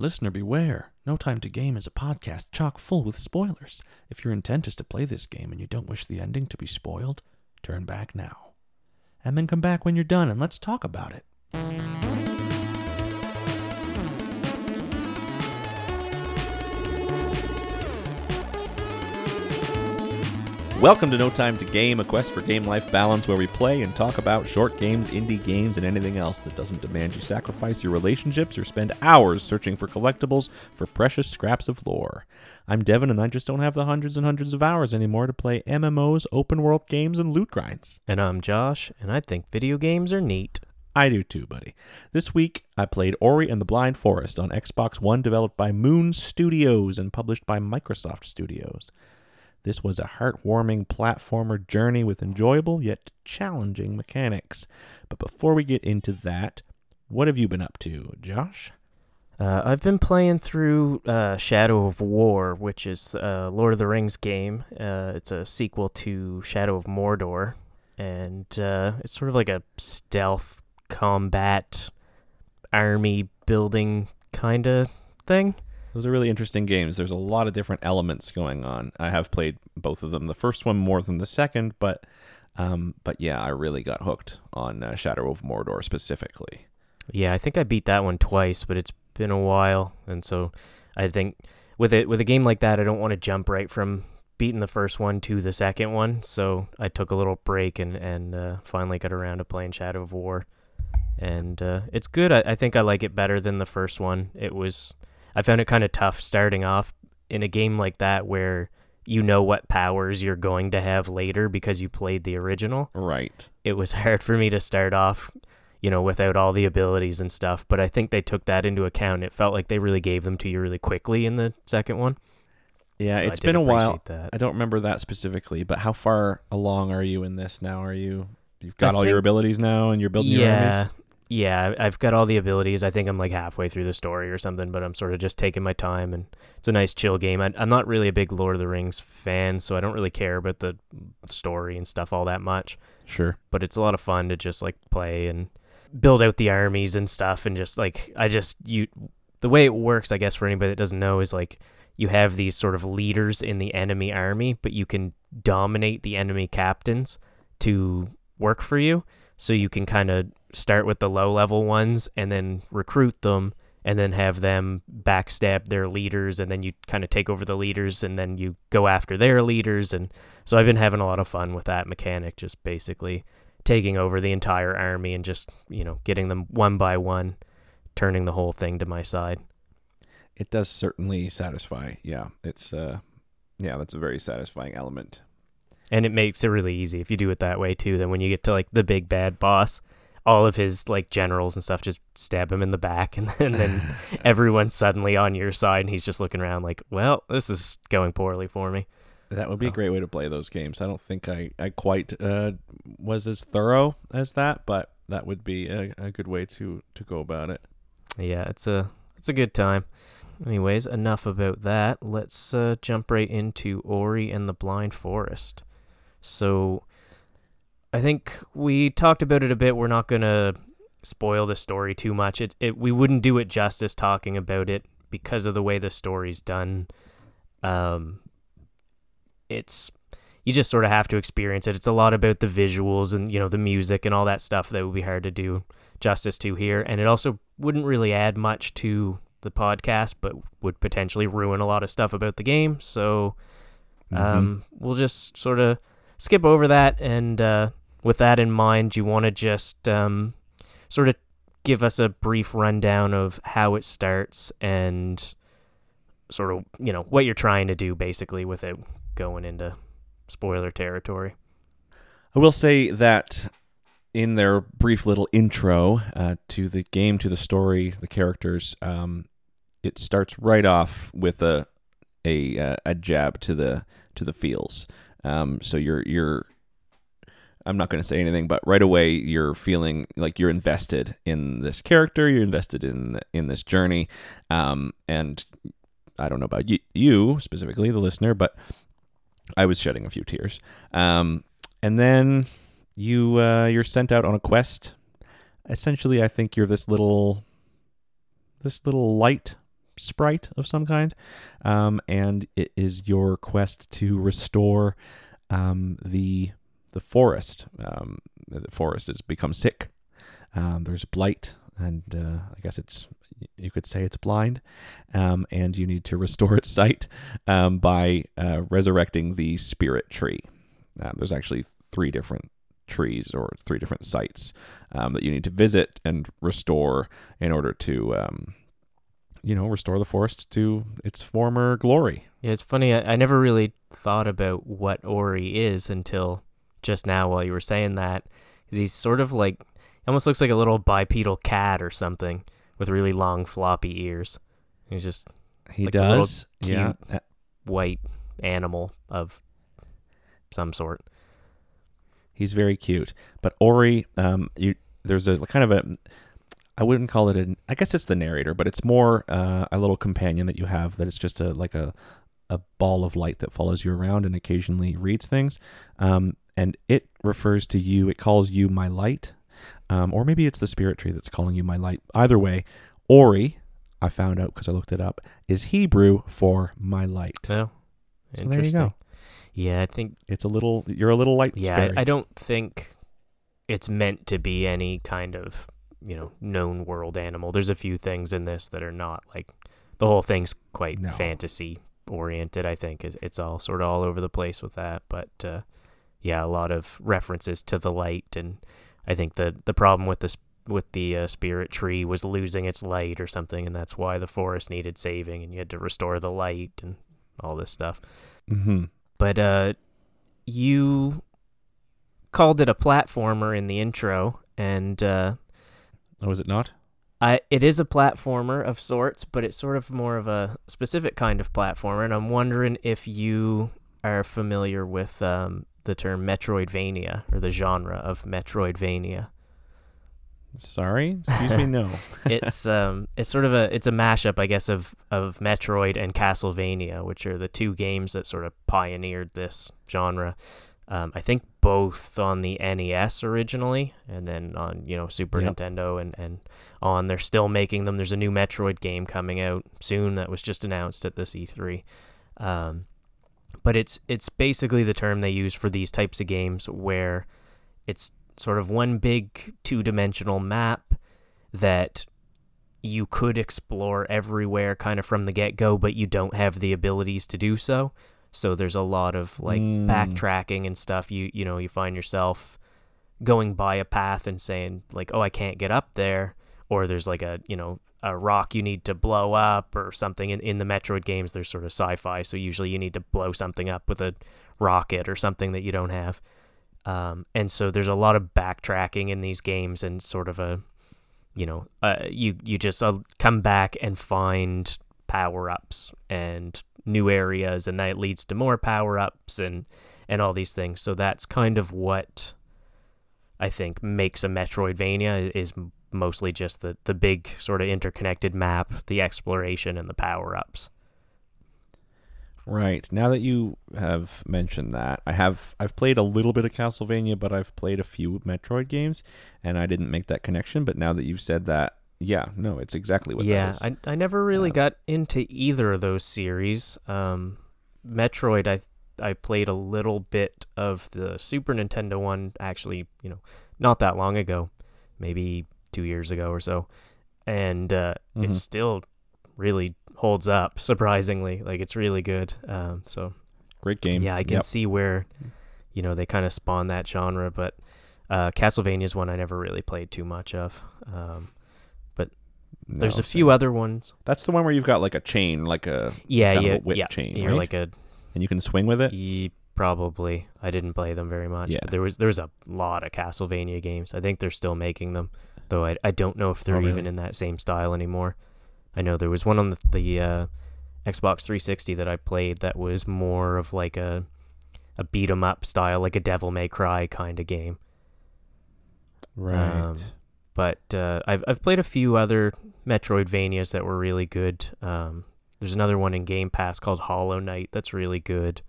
Listener beware. No Time to Game is a podcast chock full with spoilers. If your intent is to play this game and you don't wish the ending to be spoiled, turn back now. And then come back when you're done and let's talk about it. Welcome to No Time to Game, a quest for game life balance where we play and talk about short games, indie games, and anything else that doesn't demand you sacrifice your relationships or spend hours searching for collectibles for precious scraps of lore. I'm Devin, and I just don't have the hundreds and hundreds of hours anymore to play MMOs, open world games, and loot grinds. And I'm Josh, and I think video games are neat. I do too, buddy. This week, I played Ori and the Blind Forest on Xbox One, developed by Moon Studios and published by Microsoft Studios. This was a heartwarming platformer journey with enjoyable yet challenging mechanics. But before we get into that, what have you been up to, Josh? Uh, I've been playing through uh, Shadow of War, which is a Lord of the Rings game. Uh, it's a sequel to Shadow of Mordor, and uh, it's sort of like a stealth combat army building kind of thing. Those are really interesting games. There's a lot of different elements going on. I have played both of them. The first one more than the second, but um, but yeah, I really got hooked on uh, Shadow of Mordor specifically. Yeah, I think I beat that one twice, but it's been a while, and so I think with it with a game like that, I don't want to jump right from beating the first one to the second one. So I took a little break and and uh, finally got around to playing Shadow of War, and uh, it's good. I, I think I like it better than the first one. It was I found it kind of tough starting off in a game like that where you know what powers you're going to have later because you played the original. Right. It was hard for me to start off, you know, without all the abilities and stuff, but I think they took that into account. It felt like they really gave them to you really quickly in the second one. Yeah, so it's been a while. That. I don't remember that specifically, but how far along are you in this now? Are you you've got I all think, your abilities now and you're building yeah, your armies? Yeah, I've got all the abilities. I think I'm like halfway through the story or something, but I'm sort of just taking my time, and it's a nice chill game. I, am not really a big Lord of the Rings fan, so I don't really care about the story and stuff all that much. Sure, but it's a lot of fun to just like play and build out the armies and stuff, and just like I just you the way it works, I guess for anybody that doesn't know, is like you have these sort of leaders in the enemy army, but you can dominate the enemy captains to work for you so you can kind of start with the low level ones and then recruit them and then have them backstab their leaders and then you kind of take over the leaders and then you go after their leaders and so I've been having a lot of fun with that mechanic just basically taking over the entire army and just you know getting them one by one turning the whole thing to my side. It does certainly satisfy yeah it's uh yeah that's a very satisfying element and it makes it really easy if you do it that way too. Then when you get to like the big bad boss, all of his like generals and stuff just stab him in the back, and then, and then everyone's suddenly on your side, and he's just looking around like, well, this is going poorly for me. That would be oh. a great way to play those games. I don't think I I quite uh, was as thorough as that, but that would be a, a good way to to go about it. Yeah, it's a it's a good time. Anyways, enough about that. Let's uh, jump right into Ori and the Blind Forest. So I think we talked about it a bit. We're not going to spoil the story too much. It, it we wouldn't do it justice talking about it because of the way the story's done. Um it's you just sort of have to experience it. It's a lot about the visuals and you know the music and all that stuff that would be hard to do justice to here and it also wouldn't really add much to the podcast but would potentially ruin a lot of stuff about the game. So mm-hmm. um we'll just sort of skip over that. And uh, with that in mind, you want to just um, sort of give us a brief rundown of how it starts and sort of, you know, what you're trying to do basically without going into spoiler territory. I will say that in their brief little intro uh, to the game, to the story, the characters, um, it starts right off with a a uh, a jab to the to the feels. Um, so you're you're I'm not going to say anything, but right away you're feeling like you're invested in this character, you're invested in in this journey, um, and I don't know about you, you specifically, the listener, but I was shedding a few tears. Um, and then you uh, you're sent out on a quest. Essentially, I think you're this little this little light sprite of some kind, um, and it is your quest to restore um, the the forest. Um, the forest has become sick. Um, there's blight, and uh, I guess it's you could say it's blind, um, and you need to restore its sight um, by uh, resurrecting the spirit tree. There's actually three different trees or three different sites um, that you need to visit and restore in order to, um, you know, restore the forest to its former glory. Yeah, it's funny. I, I never really thought about what Ori is until just now while you were saying that. 'Cause He's sort of like, almost looks like a little bipedal cat or something with really long floppy ears. He's just He Like does, yeah. Uh, white animal of some sort. He's very cute. But Ori, um, you there's a kind of a I wouldn't call it an I guess it's the narrator, but it's more uh, a little companion that you have that it's just a like a a ball of light that follows you around and occasionally reads things. Um, and it refers to you. It calls you my light, um, or maybe it's the spirit tree that's calling you my light. Either way, Ori, I found out because I looked it up, is Hebrew for my light. Oh, So there you interesting. go. Yeah, I think It's a little. You're a little light. Yeah. I, I don't think it's meant to be any kind of you know known world animal. There's a few things in this that are not like the whole thing's quite No. fantasy oriented. I think It's- it's all sort of all over the place with that, but uh, yeah, a lot of references to the light, and I think the the problem with this with the uh, spirit tree was losing its light or something, and that's why the forest needed saving, and you had to restore the light and all this stuff Mm-hmm. but uh you called it a platformer in the intro and uh Oh, is it not? I it is a platformer of sorts, but it's sort of more of a specific kind of platformer and I'm wondering if you are familiar with um the term Metroidvania or the genre of Metroidvania. Sorry, excuse me. No. it's um it's sort of a it's a mashup I guess of of Metroid and Castlevania, which are the two games that sort of pioneered this genre. Um, I think both on the NES originally, and then on you know Super Yep. Nintendo and and on. They're still making them. There's a new Metroid game coming out soon that was just announced at this E3. Um, but it's it's basically the term they use for these types of games where it's sort of one big two-dimensional map that you could explore everywhere kind of from the get-go but you don't have the abilities to do so so there's a lot of like Mm. backtracking and stuff. You you know you find yourself going by a path and saying like oh I can't get up there or there's like a you know a rock you need to blow up or something. In, in the Metroid games there's sort of sci-fi so usually you need to blow something up with a rocket or something that you don't have. Um, and so there's a lot of backtracking in these games and sort of a you know uh, you you just uh, come back and find power-ups and new areas and that leads to more power-ups and and all these things so that's kind of what I think makes a Metroidvania is mostly just the the big sort of interconnected map, the exploration and the power-ups. Right. Now that you have mentioned that, I have I've played a little bit of Castlevania, but I've played a few Metroid games and I didn't make that connection, but now that you've said that, yeah, no, it's exactly what yeah, that is. I I never really Um, got into either of those series. Um, Metroid, I I played a little bit of the Super Nintendo one, actually, you know, not that long ago, maybe two years ago or so, and uh, Mhm. it still really holds up surprisingly. Like it's really good. Um, so Great game. yeah, I can Yep. see where you know they kind of spawn that genre, but uh, Castlevania is one I never really played too much of. Um, there's a few other ones. That's the one where you've got like a chain, like a Yeah, kind of a whip yeah. chain, You're right? like a and you can swing with it. ye, probably. I didn't play them very much. Yeah. But there was there was a lot of Castlevania games. I think they're still making them, though. I I don't know if they're Oh, really? even in that same style anymore. I know there was one on the, the uh, Xbox 360 that I played that was more of like a a beat 'em up style, like a Devil May Cry kind of game. Right. Um, But uh, I've I've played a few other Metroidvanias that were really good. Um, there's another one in Game Pass called Hollow Knight that's really good.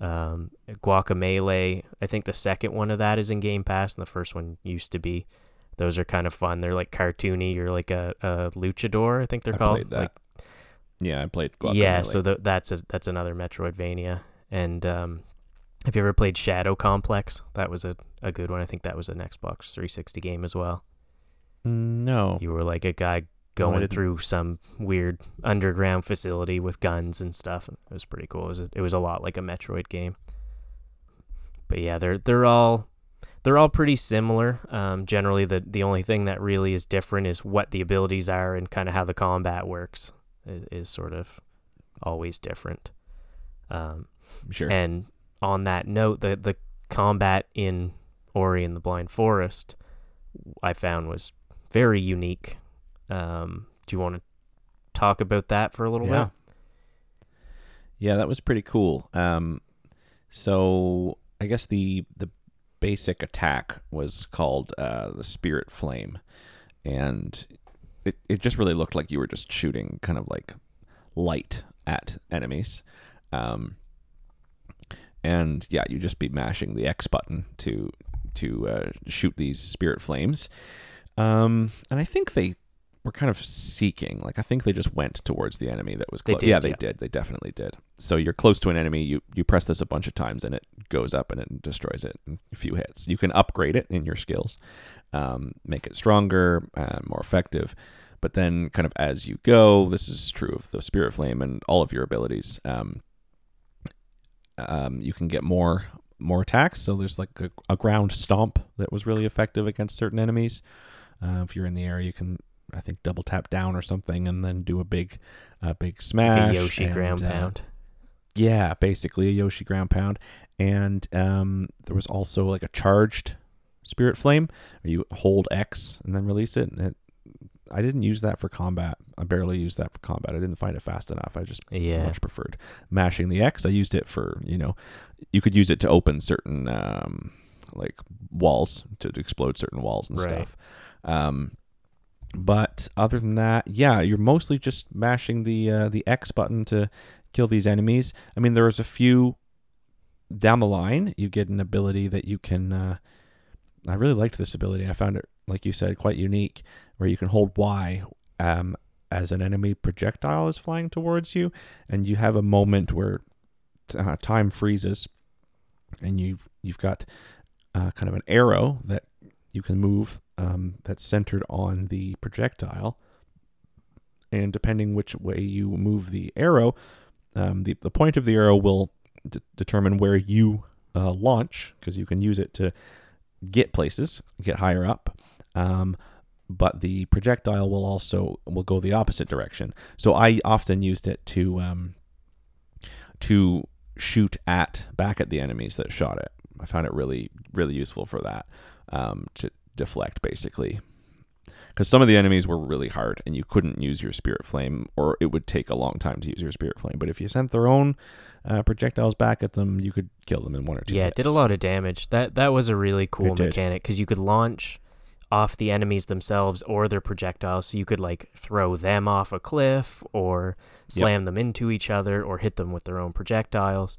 Um, Guacamelee, I think the second one of that is in Game Pass, and the first one used to be. Those are kind of fun. They're like cartoony. You're like a, a luchador, I think they're I called. Like Yeah, I played Guacamelee. Yeah, so th- that's a that's another Metroidvania. And um, have you ever played Shadow Complex? That was a, a good one. I think that was an Xbox 360 game as well. No. You were like a guy going through some weird underground facility with guns and stuff. It was pretty cool. It was a, it was a lot like a Metroid game. But yeah, they're they're all they're all pretty similar. Um, generally, the the only thing that really is different is what the abilities are and kind of how the combat works is, is sort of always different. Um, Sure. and on that note, the the combat in Ori and the Blind Forest, I found was very unique. Um, do you want to talk about that for a little yeah. bit? Yeah, that was pretty cool. Um, so I guess the the basic attack was called uh, the Spirit Flame, and it it just really looked like you were just shooting kind of like light at enemies. Um, and yeah, you'd just be mashing the X button to to uh, shoot these spirit flames. Um, and I think they were kind of seeking. Like I think they just went towards the enemy that was They close. did, yeah, they yeah. did. They definitely did. So you're close to an enemy. You you press this a bunch of times, and it goes up and it destroys it in a few hits. You can upgrade it in your skills, um, make it stronger, uh, more effective. But then, kind of as you go, this is true of the spirit flame and all of your abilities. Um, um, you can get more more attacks. So there's like a, a ground stomp that was really effective against certain enemies. Uh, if you're in the air, you can I think double tap down or something, and then do a big a big smash. Like a Yoshi and, ground uh, pound. yeah, basically a Yoshi ground pound. And um, there was also like a charged spirit flame you hold X and then release it. And it, I didn't use that for combat. I barely used that for combat. I didn't find it fast enough. I just Yeah. much preferred mashing the X. I used it for, you know, you could use it to open certain um, like walls to explode certain walls and Right. stuff. Um, but other than that, yeah, you're mostly just mashing the uh, the X button to kill these enemies. I mean, there is a few down the line. You get an ability that you can. Uh, I really liked this ability. I found it, like you said, quite unique, where you can hold Y um, as an enemy projectile is flying towards you, and you have a moment where uh, time freezes, and you've you've got uh, kind of an arrow that you can move um, that's centered on the projectile. And depending which way you move the arrow, um, the, the point of the arrow will d- determine where you uh, launch because you can use it to get places, get higher up. Um, but the projectile will also will go the opposite direction. So I often used it to um, to shoot at back at the enemies that shot it. I found it really really useful for that um, to deflect basically. Because some of the enemies were really hard and you couldn't use your spirit flame, or it would take a long time to use your spirit flame. But if you sent their own uh, projectiles back at them, you could kill them in one or two. Yeah, it did a lot of damage. That that was a really cool It mechanic because you could launch off the enemies themselves or their projectiles. So you could like throw them off a cliff or slam them into each other or hit them with their own projectiles.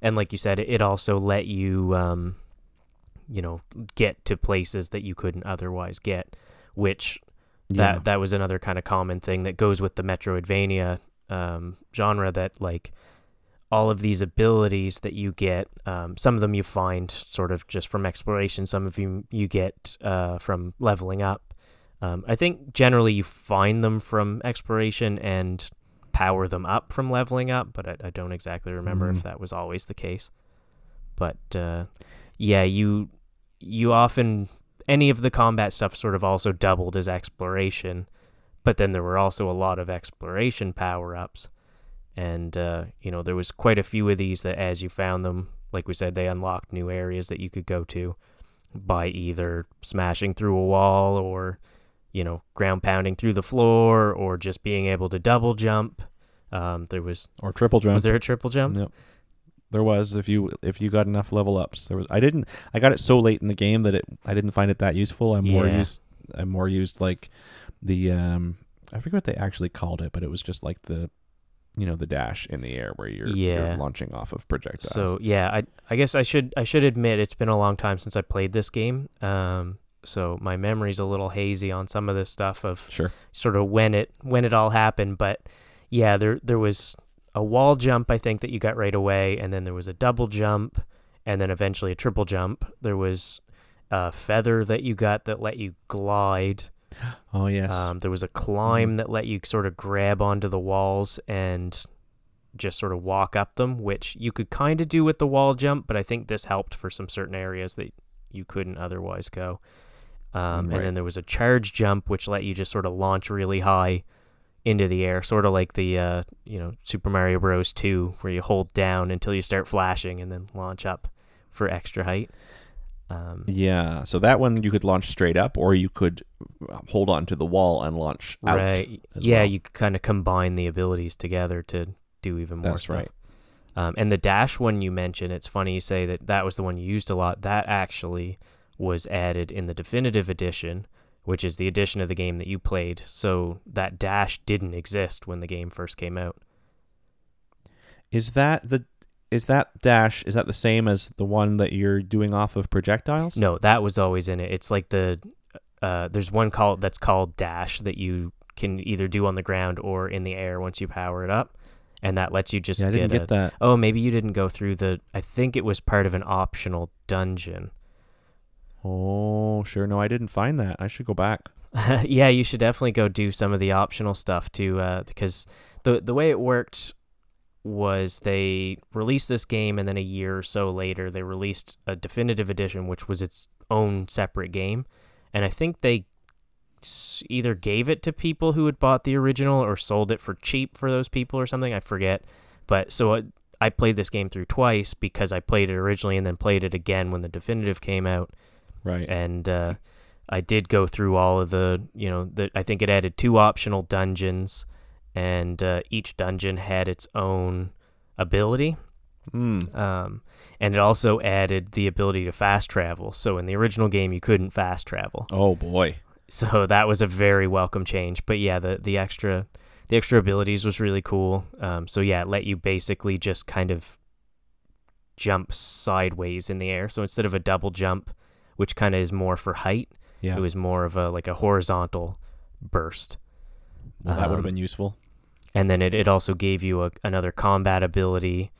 And like you said, it, it also let you, um, you know, get to places that you couldn't otherwise get, which Yeah. that that was another kind of common thing that goes with the Metroidvania um, genre. That like all of these abilities that you get, um, some of them you find sort of just from exploration. Some of you you get uh, from leveling up. Um, I think generally you find them from exploration and power them up from leveling up, but I, I don't exactly remember Mhm. if that was always the case. But uh, yeah, you you often any of the combat stuff sort of also doubled as exploration, but then there were also a lot of exploration power ups, and uh, you know there was quite a few of these that as you found them, like we said, they unlocked new areas that you could go to by either smashing through a wall or you know ground pounding through the floor or just being able to double jump. Um, there was or triple jump. was there a triple jump? Yep. There was if you if you got enough level ups. There was I didn't I got it so late in the game that it I didn't find it that useful. I'm more Yeah. used I'm more used like the um I forget what they actually called it, but it was just like the you know the dash in the air where you're, Yeah. you're launching off of projectiles. So yeah, I I guess I should I should admit it's been a long time since I played this game. Um, so my memory's a little hazy on some of this stuff of sure. sort of when it when it all happened. But Yeah, there there was a wall jump I think that you got right away, and then there was a double jump, and then eventually a triple jump. There was a feather that you got that let you glide. Oh yes. Um, there was a climb that let you sort of grab onto the walls and just sort of walk up them, which you could kind of do with the wall jump, but I think this helped for some certain areas that you couldn't otherwise go. Um, Right. And then there was a charge jump, which let you just sort of launch really high into the air, sort of like the uh, you know Super Mario Bros. 2, where you hold down until you start flashing and then launch up for extra height. Um, yeah. So that one you could launch straight up, or you could uh, hold on to the wall and launch out. right. Yeah, well. you could kind of combine the abilities together to do even more That's stuff. right. Um, and the dash one you mentioned, it's funny you say that that was the one you used a lot. That actually was added in the definitive edition, which is the edition of the game that you played. So that dash didn't exist when the game first came out. Is that the is that dash? Is that the same as the one that you're doing off of projectiles? No, that was always in it. It's like the uh, there's one call that's called dash that you can either do on the ground or in the air once you power it up, and that lets you just Yeah, I didn't get, get that. Oh, maybe you didn't go through the. I think it was part of an optional dungeon. Oh, sure. No, I didn't find that. I should go back. yeah, you should definitely go do some of the optional stuff too, uh, because the the way it worked was they released this game and then a year or so later they released a definitive edition, which was its own separate game, and I think they either gave it to people who had bought the original or sold it for cheap for those people or something. I forget, but so I, I played this game through twice because I played it originally and then played it again when the definitive came out Right. and uh, I did go through all of the, you know, the, I think it added two optional dungeons, and uh, each dungeon had its own ability, Mm. um, and it also added the ability to fast travel. So in the original game, you couldn't fast travel, Oh boy. so that was a very welcome change. But yeah, the the extra the extra abilities was really cool. Um, so yeah, it let you basically just kind of jump sideways in the air. So instead of a double jump, which kind of is more for height, Yeah. it was more of a like a horizontal burst. well, that would have um, been useful. And then it, it also gave you a, another combat ability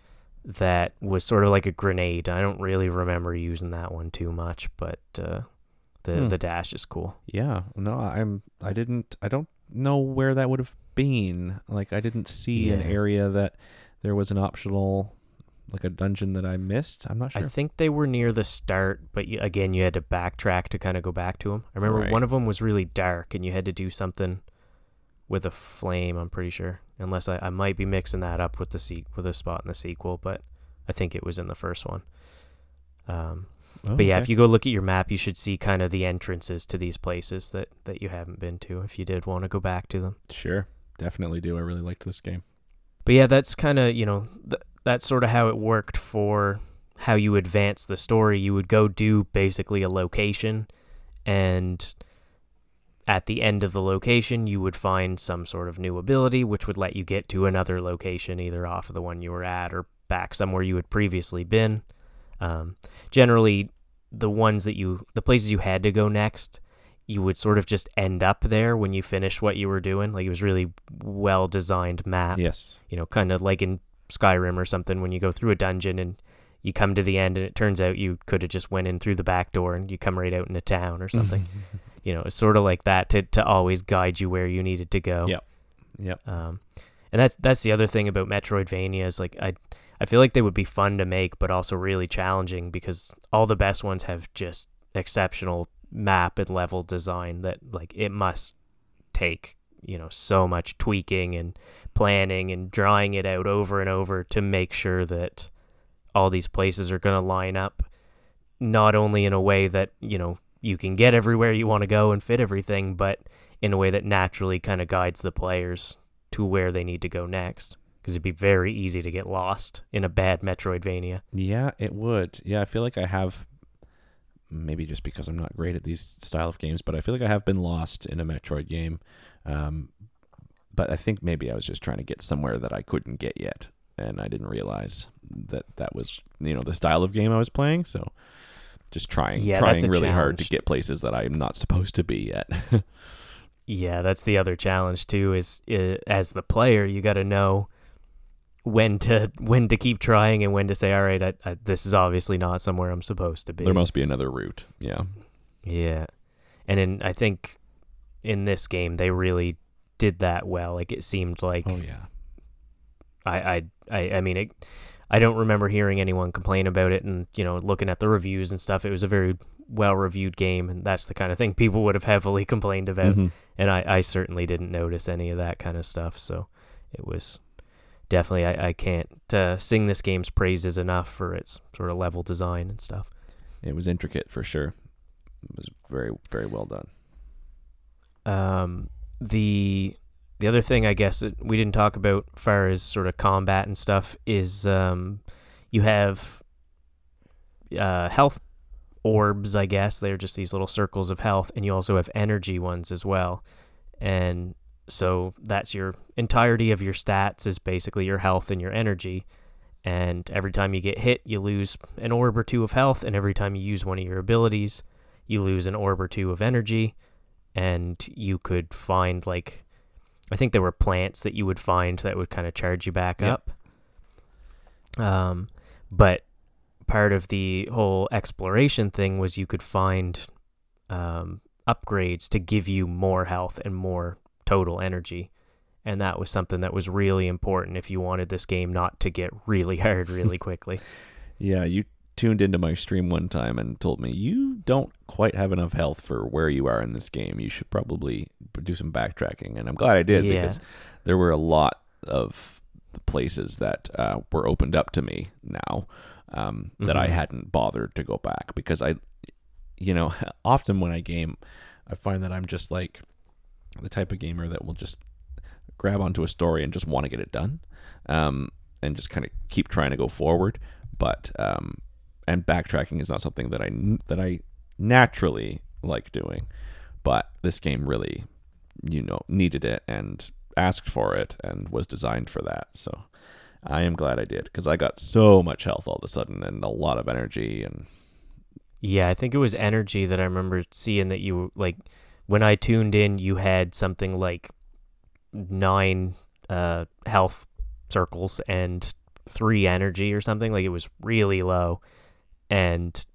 that was sort of like a grenade. I don't really remember using that one too much, but uh, the Hmm. the dash is cool. Yeah. No, I'm. I didn't. I don't know where that would have been. Like, I didn't see an area that there was an optional, like a dungeon that I missed. I'm not sure. I think they were near the start, but you, again, you had to backtrack to kind of go back to them. I remember Right. one of them was really dark, and you had to do something with a flame. I'm pretty sure, unless I, I might be mixing that up with the se- with a spot in the sequel, but I think it was in the first one. Um, Oh, but yeah, okay. if you go look at your map, you should see kind of the entrances to these places that that you haven't been to. If you did want to go back to them. sure, definitely do. I really liked this game. But yeah, that's kind of, you know, th- that's sort of how it worked for how you advance the story. You would go do basically a location, and at the end of the location, you would find some sort of new ability, which would let you get to another location, either off of the one you were at or back somewhere you had previously been. Um, generally, the ones that you, the places you had to go next, you would sort of just end up there when you finished what you were doing. Like it was really well designed map Yes. you know, kind of like in Skyrim or something when you go through a dungeon and you come to the end and it turns out you could have just went in through the back door and you come right out into town or something. you know, it's sort of like that to, to always guide you where you needed to go. Yep. Yep. Um, and that's that's the other thing about Metroidvania is like I I feel like they would be fun to make, but also really challenging because all the best ones have just exceptional map and level design that like it must take you know so much tweaking and planning and drawing it out over and over to make sure that all these places are going to line up not only in a way that you know you can get everywhere you want to go and fit everything but in a way that naturally kind of guides the players to where they need to go next because it'd be very easy to get lost in a bad metroidvania Yeah, it would. Yeah, I feel like I have maybe just because I'm not great at these style of games, but I feel like I have been lost in a Metroid game. Um, but I think maybe I was just trying to get somewhere that I couldn't get yet, and I didn't realize that that was you know the style of game I was playing. So just trying, Yeah, trying really hard to get places that I'm not supposed to be yet. Yeah, that's the other challenge too. Is uh, as the player, you got to know when to when to keep trying and when to say, "All right, I, I, this is obviously not somewhere I'm supposed to be." There must be another route. Yeah. Yeah, and then I think in this game they really did that well. Like it seemed like Oh yeah. I I I, I mean it. I don't remember hearing anyone complain about it, and you know, looking at the reviews and stuff, it was a very well reviewed game, and that's the kind of thing people would have heavily complained about. Mhm. And I, I certainly didn't notice any of that kind of stuff, so it was definitely I, I can't uh, sing this game's praises enough for its sort of level design and stuff. It was intricate for sure. It was very very well done. Um, the the other thing I guess that we didn't talk about far as sort of combat and stuff is um, you have uh, health orbs, I guess. They're just these little circles of health, and you also have energy ones as well. And so that's your entirety of your stats is basically your health and your energy. And every time you get hit, you lose an orb or two of health, and every time you use one of your abilities, you lose an orb or two of energy. And you could find like I think there were plants that you would find that would kind of charge you back Yep. up. Um, but part of the whole exploration thing was you could find um, upgrades to give you more health and more total energy. And that was something that was really important if you wanted this game not to get really hard really quickly. Yeah, you tuned into my stream one time and told me you don't quite have enough health for where you are in this game. You should probably do some backtracking, and I'm glad I did Yeah. because there were a lot of places that uh, were opened up to me now um, that I Mhm. hadn't bothered to go back because I, you know, often when I game, I find that I'm just like the type of gamer that will just grab onto a story and just want to get it done, um, and just kind of keep trying to go forward. But um, and backtracking is not something that I that I naturally like doing. But this game really, you know, needed it and asked for it and was designed for that. So I am glad I did because I got so much health all of a sudden and a lot of energy and Yeah, I think it was energy that I remember seeing that you like when I tuned in you had something like nine uh health circles and three energy or something like it was really low and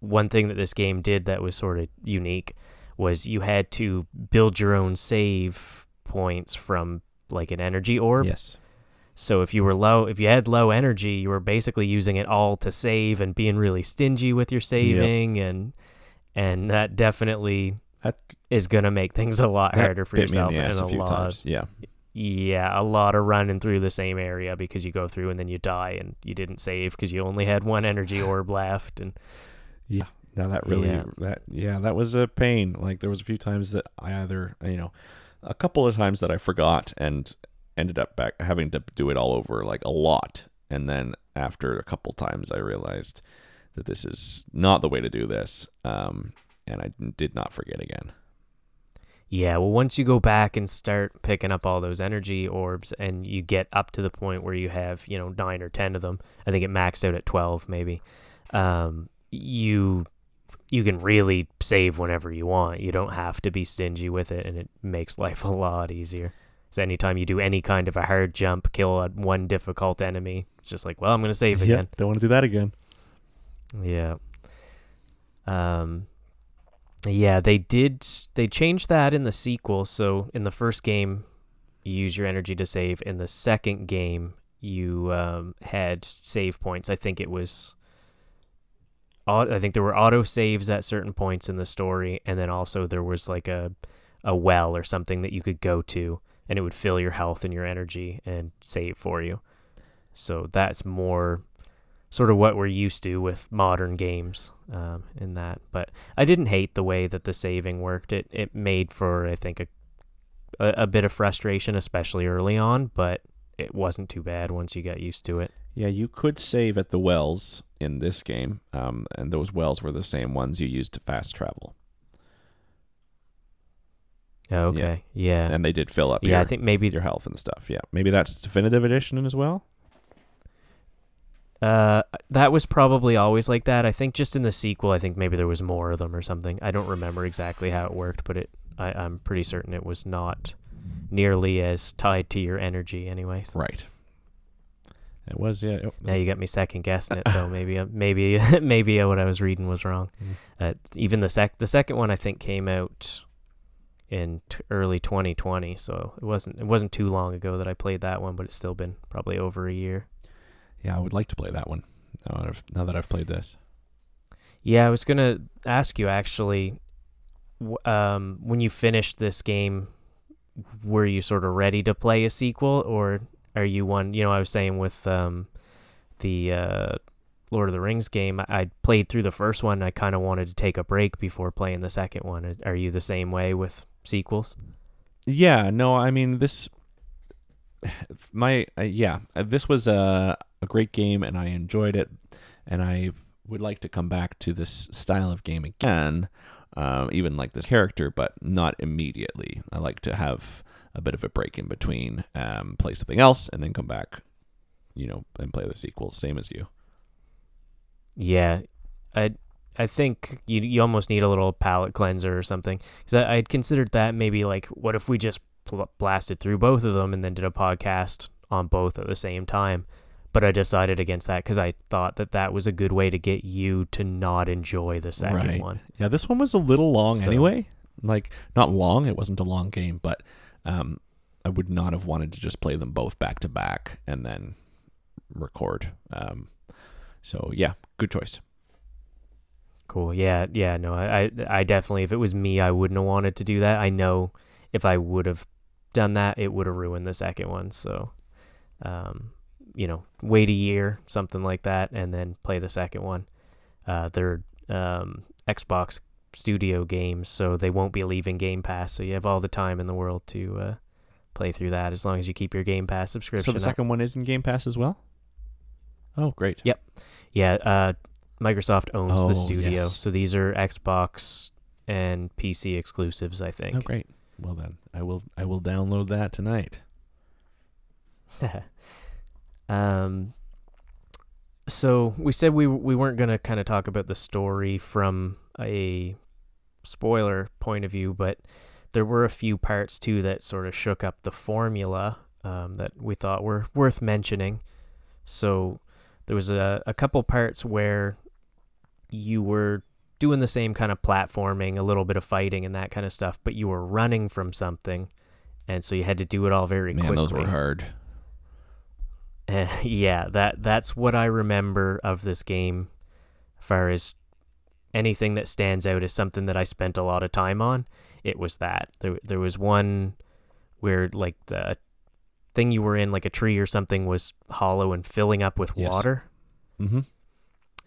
one thing that this game did that was sort of unique was you had to build your own save points from like an energy orb yes, so if you were low, if you had low energy, you were basically using it all to save and being really stingy with your saving, and and that definitely that, is gonna make things a lot harder for yourself and a lot. times. Yeah, Yeah, a lot of running through the same area because you go through and then you die and you didn't save because you only had one energy orb left, and yeah. Now that really Yeah. that yeah that was a pain. Like there was a few times that I either you know a couple of times that I forgot and ended up back having to do it all over like a lot. And then after a couple times, I realized that this is not the way to do this. Um, and I did not forget again. Yeah, well, once you go back and start picking up all those energy orbs, and you get up to the point where you have, you know, nine or ten of them. I think it maxed out at twelve, maybe. Um, you you can really save whenever you want. You don't have to be stingy with it, and it makes life a lot easier. So anytime you do any kind of a hard jump, kill one difficult enemy, it's just like, well, I'm gonna save Yeah, again. don't want to do that again. Yeah. Um yeah, they did they changed that in the sequel. So in the first game you use your energy to save. In the second game you um had save points. I think it was I think there were auto saves at certain points in the story and then also there was like a a well or something that you could go to and it would fill your health and your energy and save for you. So that's more sort of what we're used to with modern games um, in that. But I didn't hate the way that the saving worked. It it made for I think a a, a bit of frustration, especially early on, but it wasn't too bad once you got used to it. Yeah, you could save at the wells in this game, um, and those wells were the same ones you used to fast travel, Okay, yeah, and they did fill up yeah. your, I think maybe your health and stuff. Yeah, maybe that's definitive edition as well. Uh, that was probably always like that. I think just in the sequel, I think maybe there was more of them or something. I don't remember exactly how it worked, but it I, I'm pretty certain it was not nearly as tied to your energy, anyway. Right. It was yeah. It was, Now you got me second guessing it though. Maybe uh, maybe maybe what I was reading was wrong. Mm. Uh, even the sec the second one I think came out in t- early 2020, so it wasn't it wasn't too long ago that I played that one, but it's still been probably over a year. Yeah, I would like to play that one. Now that I've, now that I've played this. Yeah, I was gonna ask you actually, um, when you finished this game, were you sort of ready to play a sequel, or are you one? You know, I was saying with um, the uh, Lord of the Rings game, I, I played through the first one. I kind of wanted to take a break before playing the second one. Uh, Are you the same way with sequels? Yeah, no, I mean this. My uh, yeah, uh, this was a a great game, and I enjoyed it, and I would like to come back to this style of game again, um, even like this character, but not immediately. I like to have a bit of a break in between, um, play something else, and then come back, you know, and play the sequel. Same as you. Yeah, I I think you you almost need a little palate cleanser or something because I I'd considered that maybe like what if we just pl- blasted through both of them and then did a podcast on both at the same time. But I decided against that because I thought that that was a good way to get you to not enjoy the second Right. one. Yeah, this one was a little long So- anyway. Like not long, it wasn't a long game, but um, I would not have wanted to just play them both back to back and then record. Um, so yeah, good choice. Cool. Yeah. Yeah. No, I, I, definitely, if it was me, I wouldn't have wanted to do that. I know if I would have done that, it would have ruined the second one. So, um, you know, wait a year, something like that, and then play the second one. Uh, they're um, Xbox Studio games, so they won't be leaving Game Pass. So you have all the time in the world to uh, play through that as long as you keep your Game Pass subscription. So the up. second one is in Game Pass as well. Oh, great. Yep. Yeah, uh, Microsoft owns Oh, the studio, yes. so these are Xbox and PC exclusives. I think. Oh, great. Well then, I will I will download that tonight. um. So we said we we weren't gonna kind of talk about the story from a spoiler point of view, but there were a few parts too that sort of shook up the formula um, that we thought were worth mentioning. So there was a, a couple parts where you were doing the same kind of platforming, a little bit of fighting and that kind of stuff, but you were running from something, and so you had to do it all very Man, quickly. those were hard. Eh, yeah, that that's what I remember of this game. As far as anything that stands out as something that I spent a lot of time on, it was that. There there was one where like the thing you were in, like a tree or something, was hollow and filling up with Yes. water, Mm-hmm.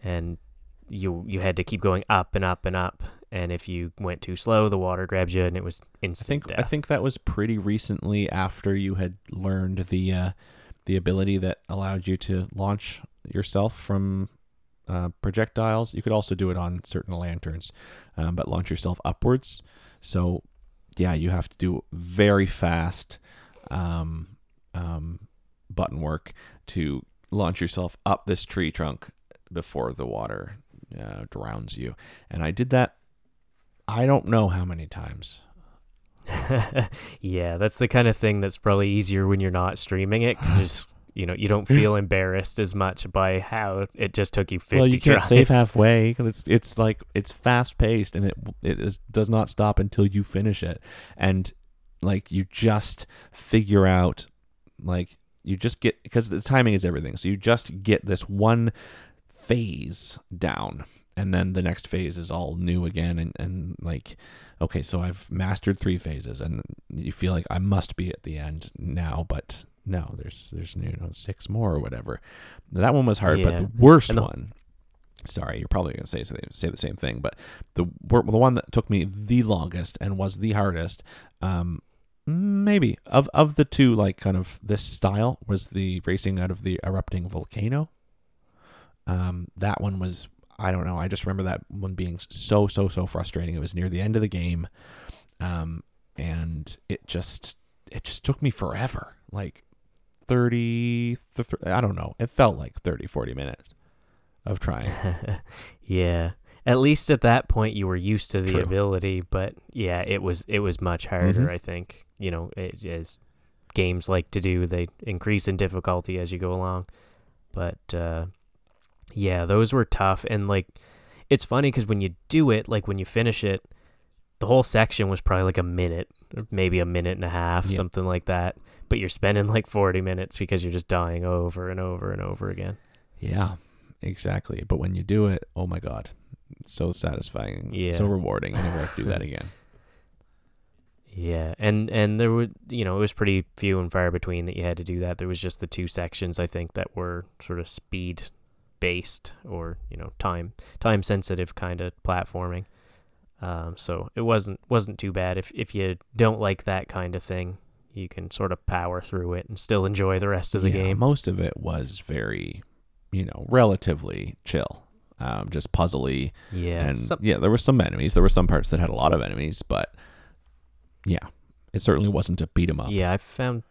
and you you had to keep going up and up and up. And if you went too slow, the water grabbed you, and it was instant. I think death. I think that was pretty recently after you had learned the uh, the ability that allowed you to launch yourself from uh, projectiles. You could also do it on certain lanterns, um, but launch yourself upwards. So yeah, you have to do very fast um, um, button work to launch yourself up this tree trunk before the water uh, drowns you. And I did that. I don't know how many times. yeah, that's the kind of thing that's probably easier when you're not streaming it because you know you don't feel embarrassed as much by how it just took you 50 well, you can't tries. save halfway it's it's like it's fast paced and it it is, does not stop until you finish it, and like you just figure out like you just get because the timing is everything. So you just get this one phase down, and then the next phase is all new again, and and like okay, so I've mastered three phases, and you feel like I must be at the end now, but no, there's there's you know six more or whatever. That one was hard, but the worst the- one. Sorry, you're probably gonna say say the same thing, but the the one that took me the longest and was the hardest, um, maybe of of the two, like kind of this style was the racing out of the erupting volcano. Um, that one was I don't know. I just remember that one being so so so frustrating. It was near the end of the game, um, and it just it just took me forever. Like 30, th- I don't know. It felt like 30, 40 minutes of trying. yeah, at least at that point you were used to the True. ability, but yeah, it was it was much harder. Mhm. I think you know it, as games like to do, they increase in difficulty as you go along. But uh, yeah, those were tough, and like it's funny because when you do it, like when you finish it, the whole section was probably like a minute, maybe a minute and a half, Yeah. something like that. But you're spending like 40 minutes because you're just dying over and over and over again. Yeah, exactly. But when you do it, oh my god, so satisfying, Yeah. so rewarding. I never have to do that again. Yeah, and and there would you know it was pretty few and far between that you had to do that. There was just the two sections I think that were sort of speed based or you know time time sensitive kind of platforming. Um, so it wasn't wasn't too bad. If if you don't like that kind of thing, you can sort of power through it and still enjoy the rest of the Yeah, game. Most of it was very, you know, relatively chill, um, just puzzly, Yeah, and some- yeah, there were some enemies. There were some parts that had a lot of enemies, but yeah, it certainly wasn't a beat 'em up. Yeah, I found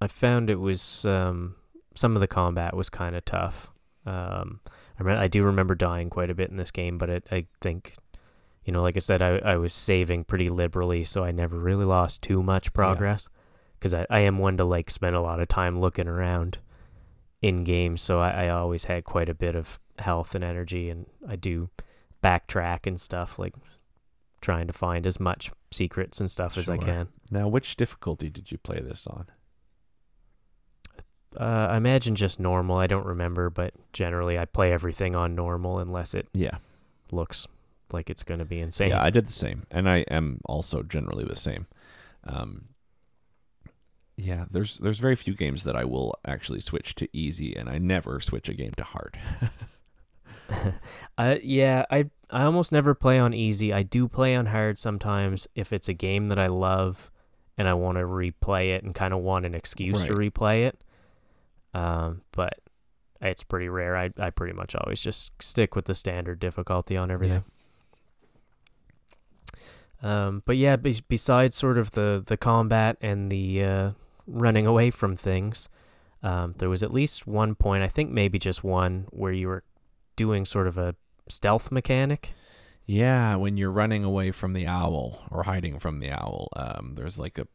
I found it was um, some of the combat was kind of tough. Um, I re- I do remember dying quite a bit in this game, but it, I think you know, like I said, I I was saving pretty liberally, so I never really lost too much progress. Because I, I am one to like spend a lot of time looking around in games, so I, I always had quite a bit of health and energy, and I do backtrack and stuff like trying to find as much secrets and stuff as I can. Now, which difficulty did you play this on? Uh, I imagine just normal. I don't remember, but generally I play everything on normal unless it Yeah, looks like it's going to be insane. yeah, I did the same, and I am also generally the same. Um, yeah, there's there's very few games that I will actually switch to easy, and I never switch a game to hard. uh, yeah, I I almost never play on easy. I do play on hard sometimes if it's a game that I love and I want to replay it and kind of want an excuse to replay it. Um, but it's pretty rare. I I pretty much always just stick with the standard difficulty on everything. Um, but yeah, be- besides sort of the, the combat and the uh, running away from things, um, there was at least one point, I think maybe just one, where you were doing sort of a stealth mechanic. Yeah, when you're running away from the owl or hiding from the owl, um, there's like a,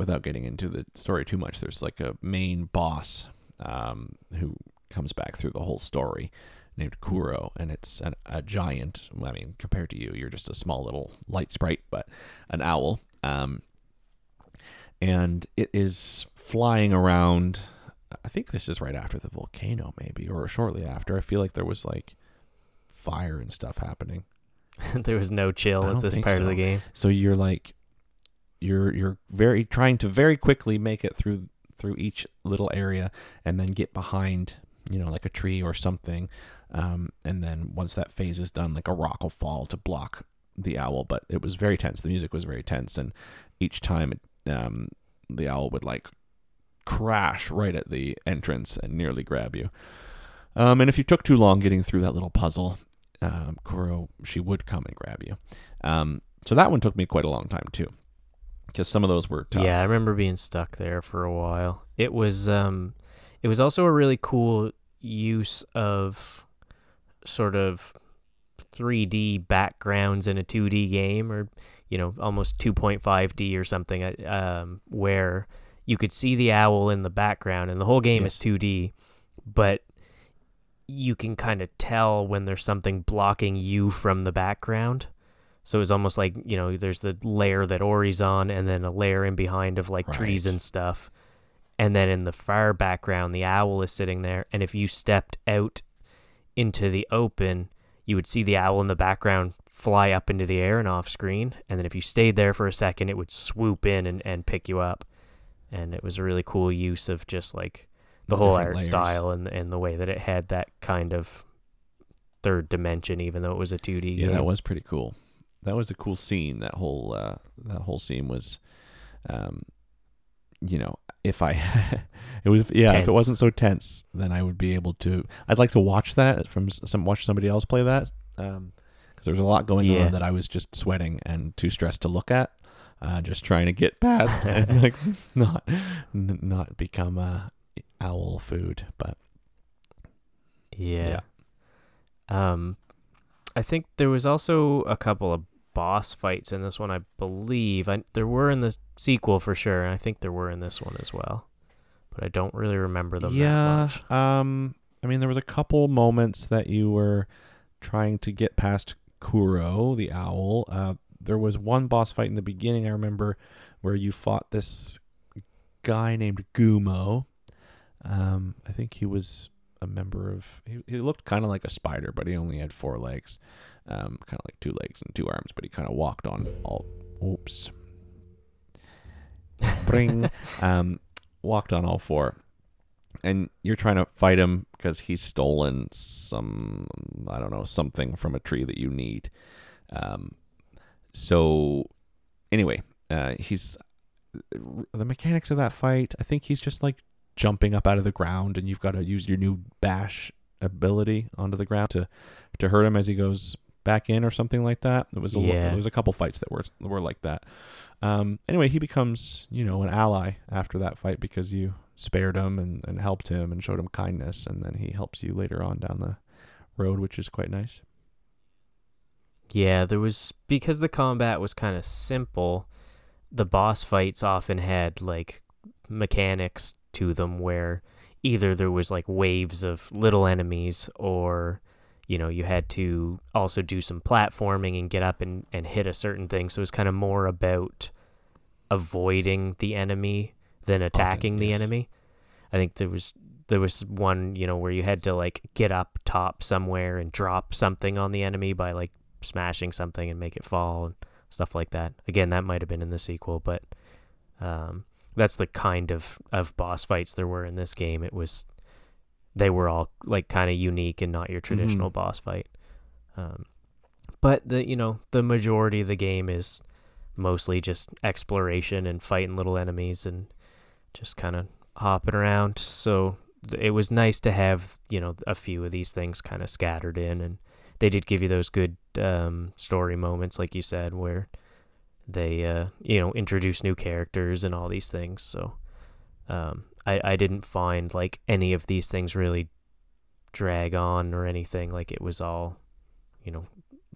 without getting into the story too much, there's like a main boss um, who comes back through the whole story named Kuro, and it's an, a giant. I mean, compared to you, you're just a small little light sprite, but an owl. Um, and it is flying around. I think this is right after the volcano, maybe, or shortly after. I feel like there was like fire and stuff happening. there was no chill at this part of the game. So you're like you're you're very trying to very quickly make it through through each little area and then get behind, you know, like a tree or something. Um, and then once that phase is done, like a rock will fall to block the owl. But it was very tense. The music was very tense, and each time um, the owl would like crash right at the entrance and nearly grab you. Um, and if you took too long getting through that little puzzle, um, Kuro she would come and grab you. Um, so that one took me quite a long time too, because some of those were tough. Yeah, I remember being stuck there for a while. It was um it was also a really cool use of sort of 3D backgrounds in a 2D game or you know, almost 2.5D or something uh, um where you could see the owl in the background and the whole game is 2D, but you can kind of tell when there's something blocking you from the background. So it's almost like, you know, there's the layer that Ori's on and then a layer in behind of like trees and stuff. And then in the far background, the owl is sitting there. And if you stepped out into the open, you would see the owl in the background fly up into the air and off screen. And then if you stayed there for a second, it would swoop in and, and pick you up. And it was a really cool use of just like the, whole art layers. style and, and the way that it had that kind of third dimension, even though it was a 2D Yeah, game. that was pretty cool. That was a cool scene. That whole uh, that whole scene was, um, you know, if I, it was yeah, if it wasn't so tense, then I would be able to. I'd like to watch that from some watch somebody else play that, um, because was a lot going Yeah. on that I was just sweating and too stressed to look at. Uh, just trying to get past and like not n- not become a owl food, but Yeah. Um I think there was also a couple of boss fights in this one. I believe I, there were in the sequel for sure, and I think there were in this one as well. But I don't really remember them. that yeah. Um. I mean, there was a couple moments that you were trying to get past Kuro, the owl. Uh, there was one boss fight in the beginning. I remember where you fought this guy named Gumo. Um, I think he was a member of. He, he looked kind of like a spider, but he only had four legs, um, kind of like two legs and two arms. But he kind of walked on all. Oops. Bring. um, walked on all four, and you're trying to fight him because he's stolen some. I don't know something from a tree that you need. Um, so anyway, uh, he's the mechanics of that fight. I think he's just like jumping up out of the ground, and you've got to use your new bash ability onto the ground to to hurt him as he goes back in or something like that. It was a, Yeah. there was a couple fights that were were like that. Um, anyway, he becomes you know an ally after that fight because you spared him and, and helped him and showed him kindness, and then he helps you later on down the road, which is quite nice. Yeah, there was because the combat was kind of simple. The boss fights often had like mechanics to them where either there was like waves of little enemies or you know you had to also do some platforming and get up and, and hit a certain thing so it was kind of more about avoiding the enemy than attacking the yes. enemy i think there was there was one you know where you had to like get up top somewhere and drop something on the enemy by like smashing something and make it fall and stuff like that. Again, that might have been in the sequel, but um, that's the kind of, of boss fights there were in this game. It was they were all like kind of unique and not your traditional boss fight. Um, but the you know the majority of the game is mostly just exploration and fighting little enemies and just kind of hopping around. So th- it was nice to have you know a few of these things kind of scattered in and they did give you those good um, story moments, like you said, where they uh, you know introduce new characters and all these things. So um, I I didn't find like any of these things really drag on or anything. Like it was all you know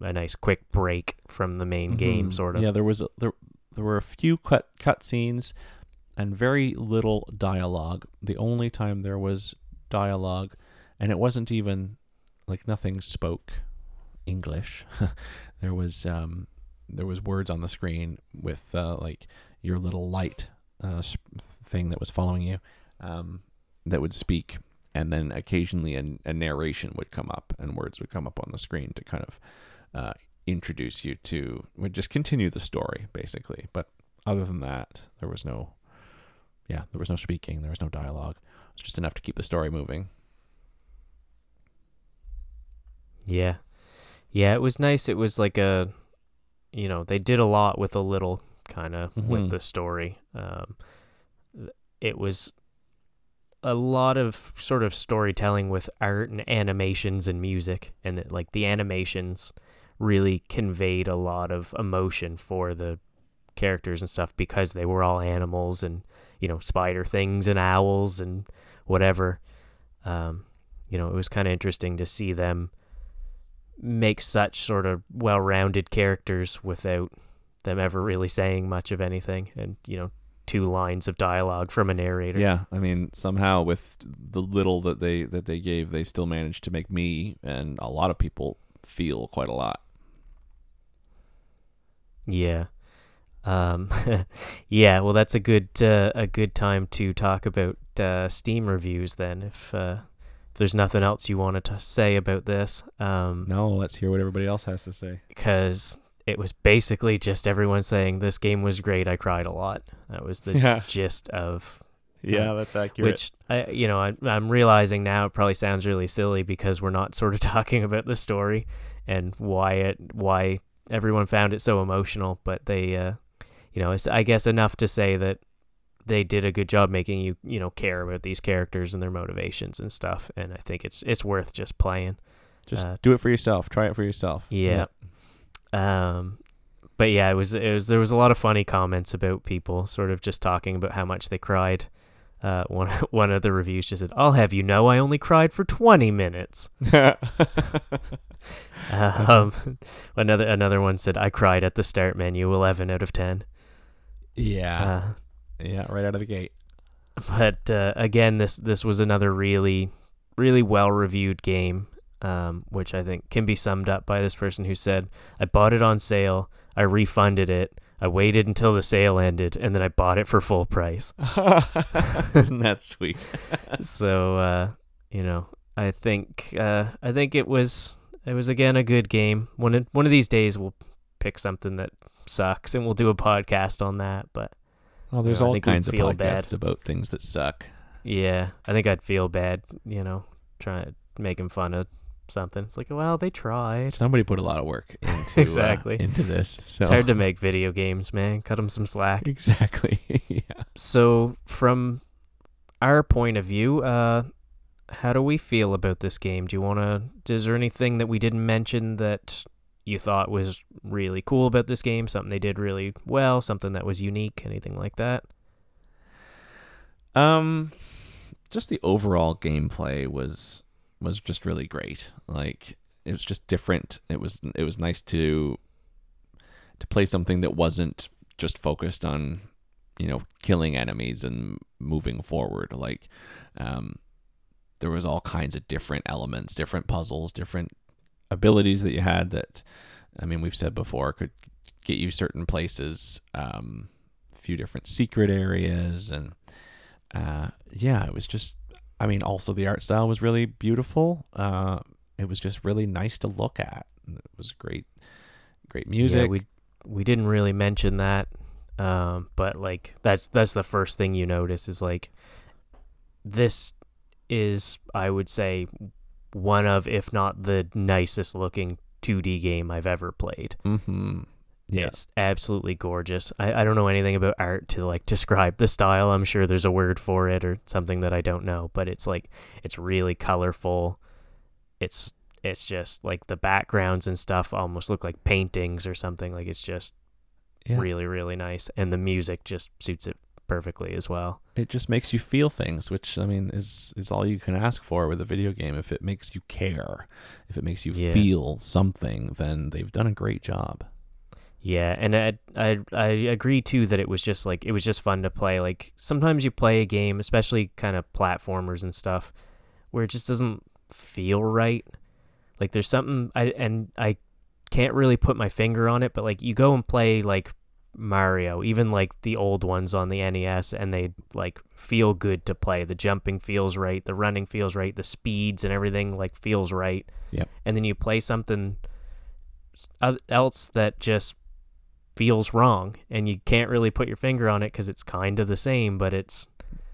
a nice quick break from the main game, Mhm. sort of. Yeah, there was a, there there were a few cut cut scenes and very little dialogue. The only time there was dialogue, and it wasn't even like nothing spoke English. there was um there was words on the screen with uh, like your little light uh, thing that was following you um, that would speak and then occasionally a, a narration would come up and words would come up on the screen to kind of uh, introduce you to would just continue the story basically but other than that there was no yeah there was no speaking there was no dialogue it was just enough to keep the story moving Yeah. Yeah, it was nice. It was like a, you know, they did a lot with a little kind of Mhm. with the story. Um, it was a lot of sort of storytelling with art and animations and music, and that like the animations really conveyed a lot of emotion for the characters and stuff because they were all animals and you know spider things and owls and whatever. Um, you know, it was kind of interesting to see them make such sort of well-rounded characters without them ever really saying much of anything and you know two lines of dialogue from a narrator. Yeah i mean somehow with the little that they that they gave they still managed to make me and a lot of people feel quite a lot. Yeah. Um yeah well that's a good uh, a good time to talk about uh, steam reviews then if uh if there's nothing else you wanted to say about this. Um no let's hear what everybody else has to say. because it was basically just everyone saying this game was great i cried a lot that was the yeah gist of yeah that's accurate which I, you know, I, I'm realizing now it probably sounds really silly because we're not sort of talking about the story and why it, why everyone found it so emotional. But they, uh, you know, it's I guess enough to say that they did a good job making you, you know, care about these characters and their motivations and stuff. And I think it's it's worth just playing. just uh, do it for yourself try it for yourself Yeah. Um, but yeah, it was it was there was a lot of funny comments about people sort of just talking about how much they cried. Uh, one one of the reviews just said, "I'll have you know, I only cried for 20 minutes." um, another another one said, "I cried at the start menu, 11 out of 10." yeah, Uh, yeah, right out of the gate. but uh, again, this this was another really really well reviewed game, um, which I think can be summed up by this person who said, "I bought it on sale, I refunded it, I waited until the sale ended, and then I bought it for full price." Isn't that sweet? so uh, you know, I think uh, I think it was it was again a good game. One of, one of these days we'll pick something that sucks and we'll do a podcast on that. But Well, there's I all think we'd kinds of podcasts bad. about things that suck. yeah, I think I'd feel bad, you know, trying to making fun of something. It's like, well, they tried. Somebody put a lot of work into Exactly. uh, into this. So It's hard to make video games, man. Cut them some slack. exactly. yeah. So, from our point of view, uh, how do we feel about this game? Do you want to? Is there anything that we didn't mention that you thought was really cool about this game? Something they did really well? Something that was unique? Anything like that? Um, just the overall gameplay was was just really great. Like it was just different. It was it was nice to to play something that wasn't just focused on you know killing enemies and moving forward. Like um, there was all kinds of different elements, different puzzles, different abilities that you had. That I mean, we've said before could get you certain places. Um, a few different secret areas and uh, yeah, it was just. I mean, also the art style was really beautiful. Uh, it was just really nice to look at. It was great, great music. Yeah, we we didn't really mention that, um, but like that's that's the first thing you notice is like this is I would say one of if not the nicest looking 2D game I've ever played. mm-hmm. Yeah, It's absolutely gorgeous. I, I don't know anything about art to like describe the style. I'm sure there's a word for it or something that I don't know, but it's like it's really colorful. It's it's just like the backgrounds and stuff almost look like paintings or something. Like it's just yeah. really really nice and the music just suits it perfectly as well. It just makes you feel things, which I mean is is all you can ask for with a video game. If it makes you care, if it makes you Yeah. feel something, then they've done a great job. Yeah, and I, I I agree too that it was just like it was just fun to play. Like sometimes you play a game, especially kind of platformers and stuff, where it just doesn't feel right. Like there's something I and I can't really put my finger on it, but like you go and play like Mario, even like the old ones on the NES, and they like feel good to play. The jumping feels right, the running feels right, the speeds and everything like feels right. Yep. And then you play something else that just feels wrong, and you can't really put your finger on it because it's kind of the same, but it's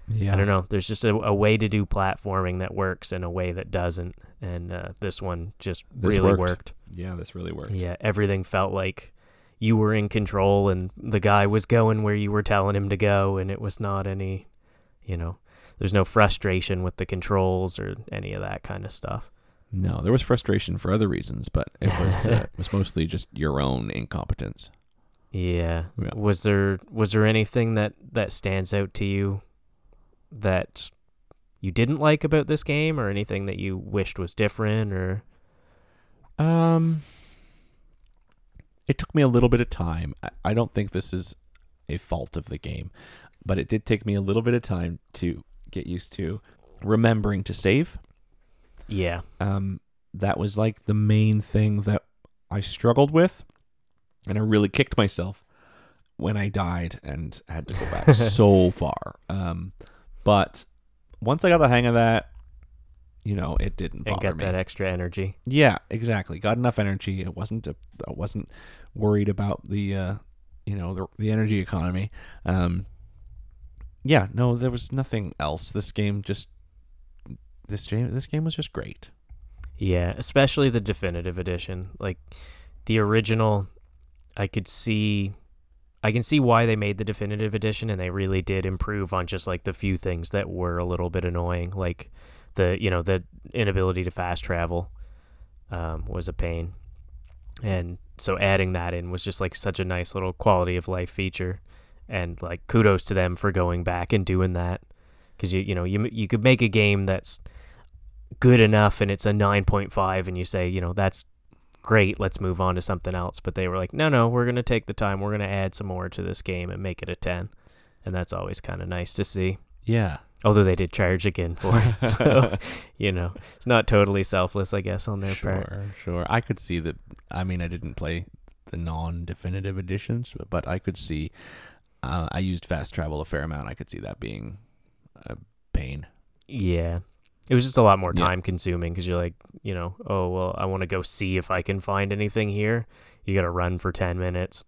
Yeah, I don't know. There's just a, a way to do platforming that works and a way that doesn't, and uh, this one just This really worked. worked. Yeah, this really worked. Yeah, everything felt like you were in control and the guy was going where you were telling him to go and it was not any, you know, there's no frustration with the controls or any of that kind of stuff. No, there was frustration for other reasons, but it was uh, it was mostly just your own incompetence. Yeah. Yeah. Was there was there anything that that stands out to you that you didn't like about this game or anything that you wished was different or Um, it took me a little bit of time. I, I don't think this is a fault of the game, but it did take me a little bit of time to get used to remembering to save. yeah. Um, that was like the main thing that I struggled with, and I really kicked myself when I died and had to go back so far. Um, but once I got the hang of that, you know, it didn't And bother got me. that extra energy. Yeah, exactly. Got enough energy. It wasn't. A, I wasn't worried about the, uh, you know, the the energy economy. Um, yeah, no, there was nothing else. This game just, this game, this game was just great. Yeah, especially the definitive edition. Like the original I could see I can see why they made the definitive edition and they really did improve on just like the few things that were a little bit annoying like the you know the inability to fast travel um, was a pain. And so adding that in was just like such a nice little quality of life feature. And like kudos to them for going back and doing that. Because you you know you you could make a game that's good enough and it's a 9.5 and you say you know that's great let's move on to something else but they were like no no we're going to take the time we're going to add some more to this game and make it a 10 and that's always kind of nice to see Yeah. although they did charge again for it so you know it's not totally selfless i guess on their part Sure, sure. I could see that. I mean, I didn't play the non-definitive editions, but, but I could see. Uh, I used fast travel a fair amount. I could see that being a pain. Yeah. It was just a lot more Yeah. time consuming because you're like, you know, oh, well, I want to go see if I can find anything here. You got to run for 10 minutes,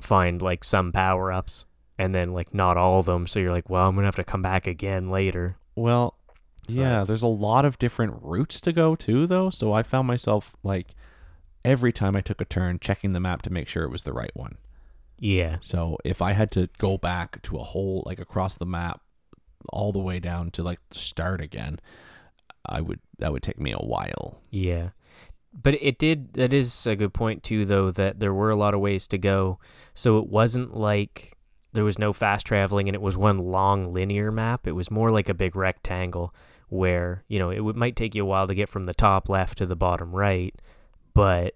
find like some power ups, and then like not all of them. So you're like, well, I'm going to have to come back again later. Well, yeah, But- there's a lot of different routes to go too, though. So I found myself like every time I took a turn checking the map to make sure it was the right one. Yeah. So if I had to go back to a whole like across the map all the way down to like start again, I would that would take me a while. Yeah. But it did, that is a good point too, though, that there were a lot of ways to go. So it wasn't like there was no fast traveling and it was one long linear map. It was more like a big rectangle where, you know, it would, might take you a while to get from the top left to the bottom right. But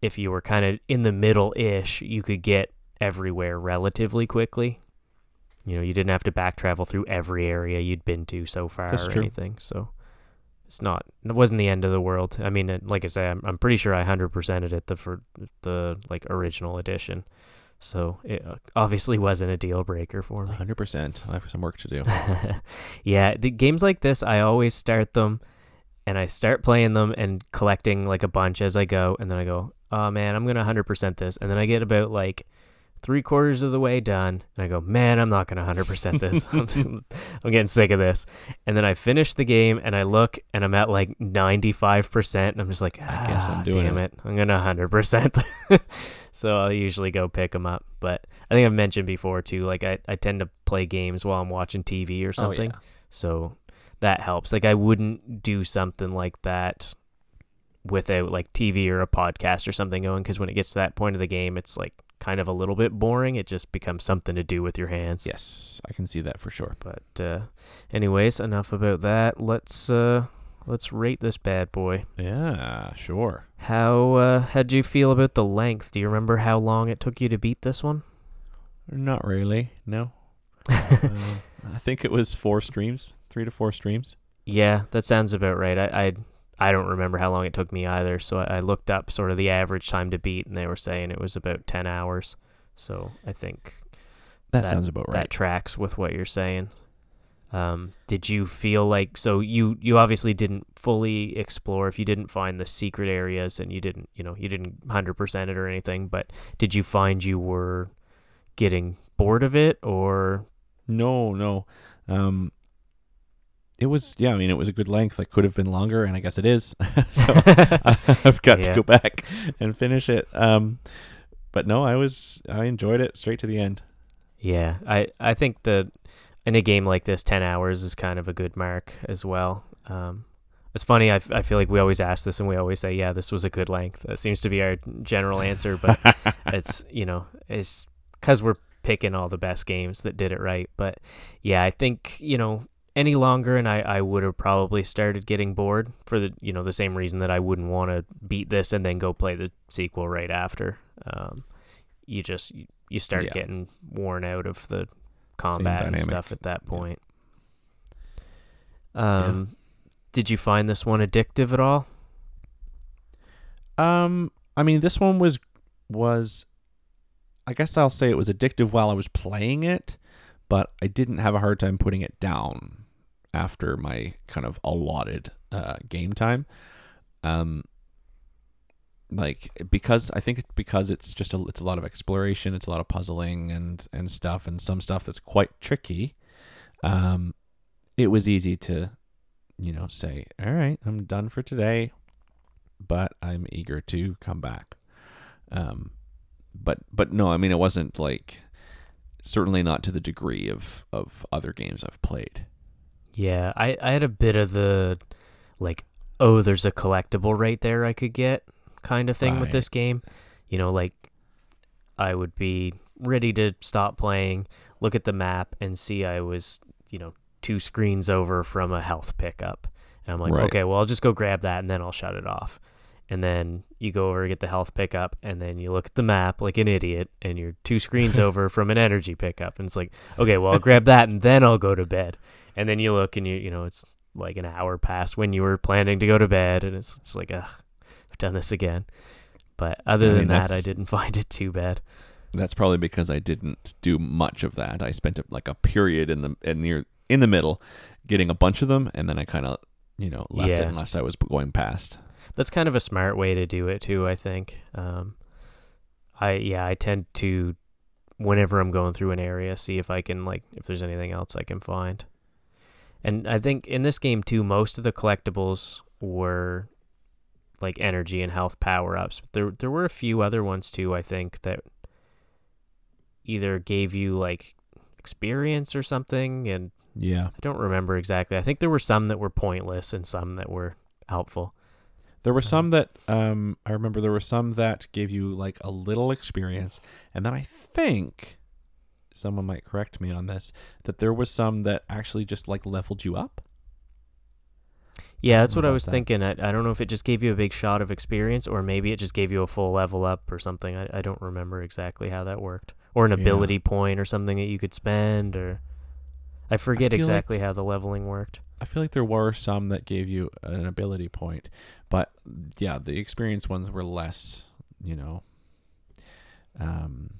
if you were kind of in the middle ish, you could get everywhere relatively quickly. You know, you didn't have to back travel through every area you'd been to so far That's or true. anything. So it's not it wasn't the end of the world. I mean, it- like I say, I'm, I'm pretty sure I hundred percented it the for the like original edition. So it uh, obviously wasn't a deal breaker for me. 100%. I have some work to do. yeah, the games like this, I always start them and I start playing them and collecting like a bunch as I go, and then I go, oh man, I'm gonna hundred percent this, and then I get about like three quarters of the way done, and I go, man, I'm not gonna hundred percent this. I'm, getting sick of this, and then I finish the game and I look and I'm at like ninety five percent, and I'm just like, I guess Ah, I'm doing damn it." it, I'm gonna hundred percent. So I'll usually go pick them up, but I think I've mentioned before too. Like I, I tend to play games while I'm watching TV or something. Oh, yeah. So that helps. Like I wouldn't do something like that without like TV or a podcast or something going because when it gets to that point of the game, it's like kind of a little bit boring. It just becomes something to do with your hands. Yes, I can see that for sure. But uh, anyways, enough about that. Let's uh, let's rate this bad boy. Yeah, sure. How uh, how'd you feel about the length? Do you remember how long it took you to beat this one? Not really. No. uh, I think it was four streams, three to four streams. Yeah, that sounds about right. I I, I don't remember how long it took me either. So I, I looked up sort of the average time to beat, and they were saying it was about ten hours. So I think That, That- sounds about right. that tracks with what you're saying. Um, did you feel like so you you obviously didn't fully explore if you didn't find the secret areas and you didn't you know you didn't hundred percent it or anything, but did you find you were getting bored of it or No, no. Um, it was yeah. I mean, it was a good length. It could have been longer, and I guess it is. so I've got Yeah. to go back and finish it. Um, but no, I was I enjoyed it straight to the end. Yeah, I I think that in a game like this, ten hours is kind of a good mark as well. Um, it's funny. I, f- I feel like we always ask this, and we always say, "Yeah, this was a good length." That seems to be our general answer, but it's you know it's because we're picking all the best games that did it right. But yeah, I think you know any longer, and I I would have probably started getting bored for the you know the same reason that I wouldn't want to beat this and then go play the sequel right after. Um, you just you, you start Yeah. getting worn out of the combat and stuff at that point. Um, did you find this one addictive at all? Um, I mean, this one was was, I guess I'll say it was addictive while I was playing it, but I didn't have a hard time putting it down after my kind of allotted uh, game time. Um, like because I think because it's just a it's a lot of exploration, it's a lot of puzzling and and stuff, and some stuff that's quite tricky. Um, it was easy to, you know, say, all right, I'm done for today but I'm eager to come back. Um, but but no, I mean it wasn't like certainly not to the degree of of other games I've played. Yeah, I, I had a bit of the like, oh, there's a collectible right there I could get kind of thing with this game. You know, like I would be ready to stop playing, look at the map, and see I was, you know, two screens over from a health pickup. And I'm like, Right. okay, well, I'll just go grab that and then I'll shut it off. And then you go over to get the health pickup, and then you look at the map like an idiot, and you're two screens over from an energy pickup, and it's like, okay, well, I'll grab that and then I'll go to bed. And then you look and you you know it's like an hour past when you were planning to go to bed, and it's just like, ugh, I've done this again. But other I mean, than that, I didn't find it too bad. That's probably because I didn't do much of that. I spent a, like a period in the in near in the middle, getting a bunch of them, and then I kind of you know left it unless I was going past. That's kind of a smart way to do it too. I think. Um, I yeah, I tend to whenever I'm going through an area, see if I can like if there's anything else I can find. And I think in this game too, most of the collectibles were like energy and health power ups. There there were a few other ones too. I think that either gave you like experience or something, and Yeah, I don't remember exactly. I think there were some that were pointless and some that were helpful. There were Uh-huh. some that um I remember there were some that gave you like a little experience, and then I think someone might correct me on this that there was some that actually just like leveled you up. Yeah, that's what I was that. thinking. I, I don't know if it just gave you a big shot of experience or maybe it just gave you a full level up or something. I, I don't remember exactly how that worked. Or an Yeah. ability point or something that you could spend or I forget like- exactly how the leveling worked. I feel like there were some that gave you an ability point, but yeah, the experienced ones were less, you know, um,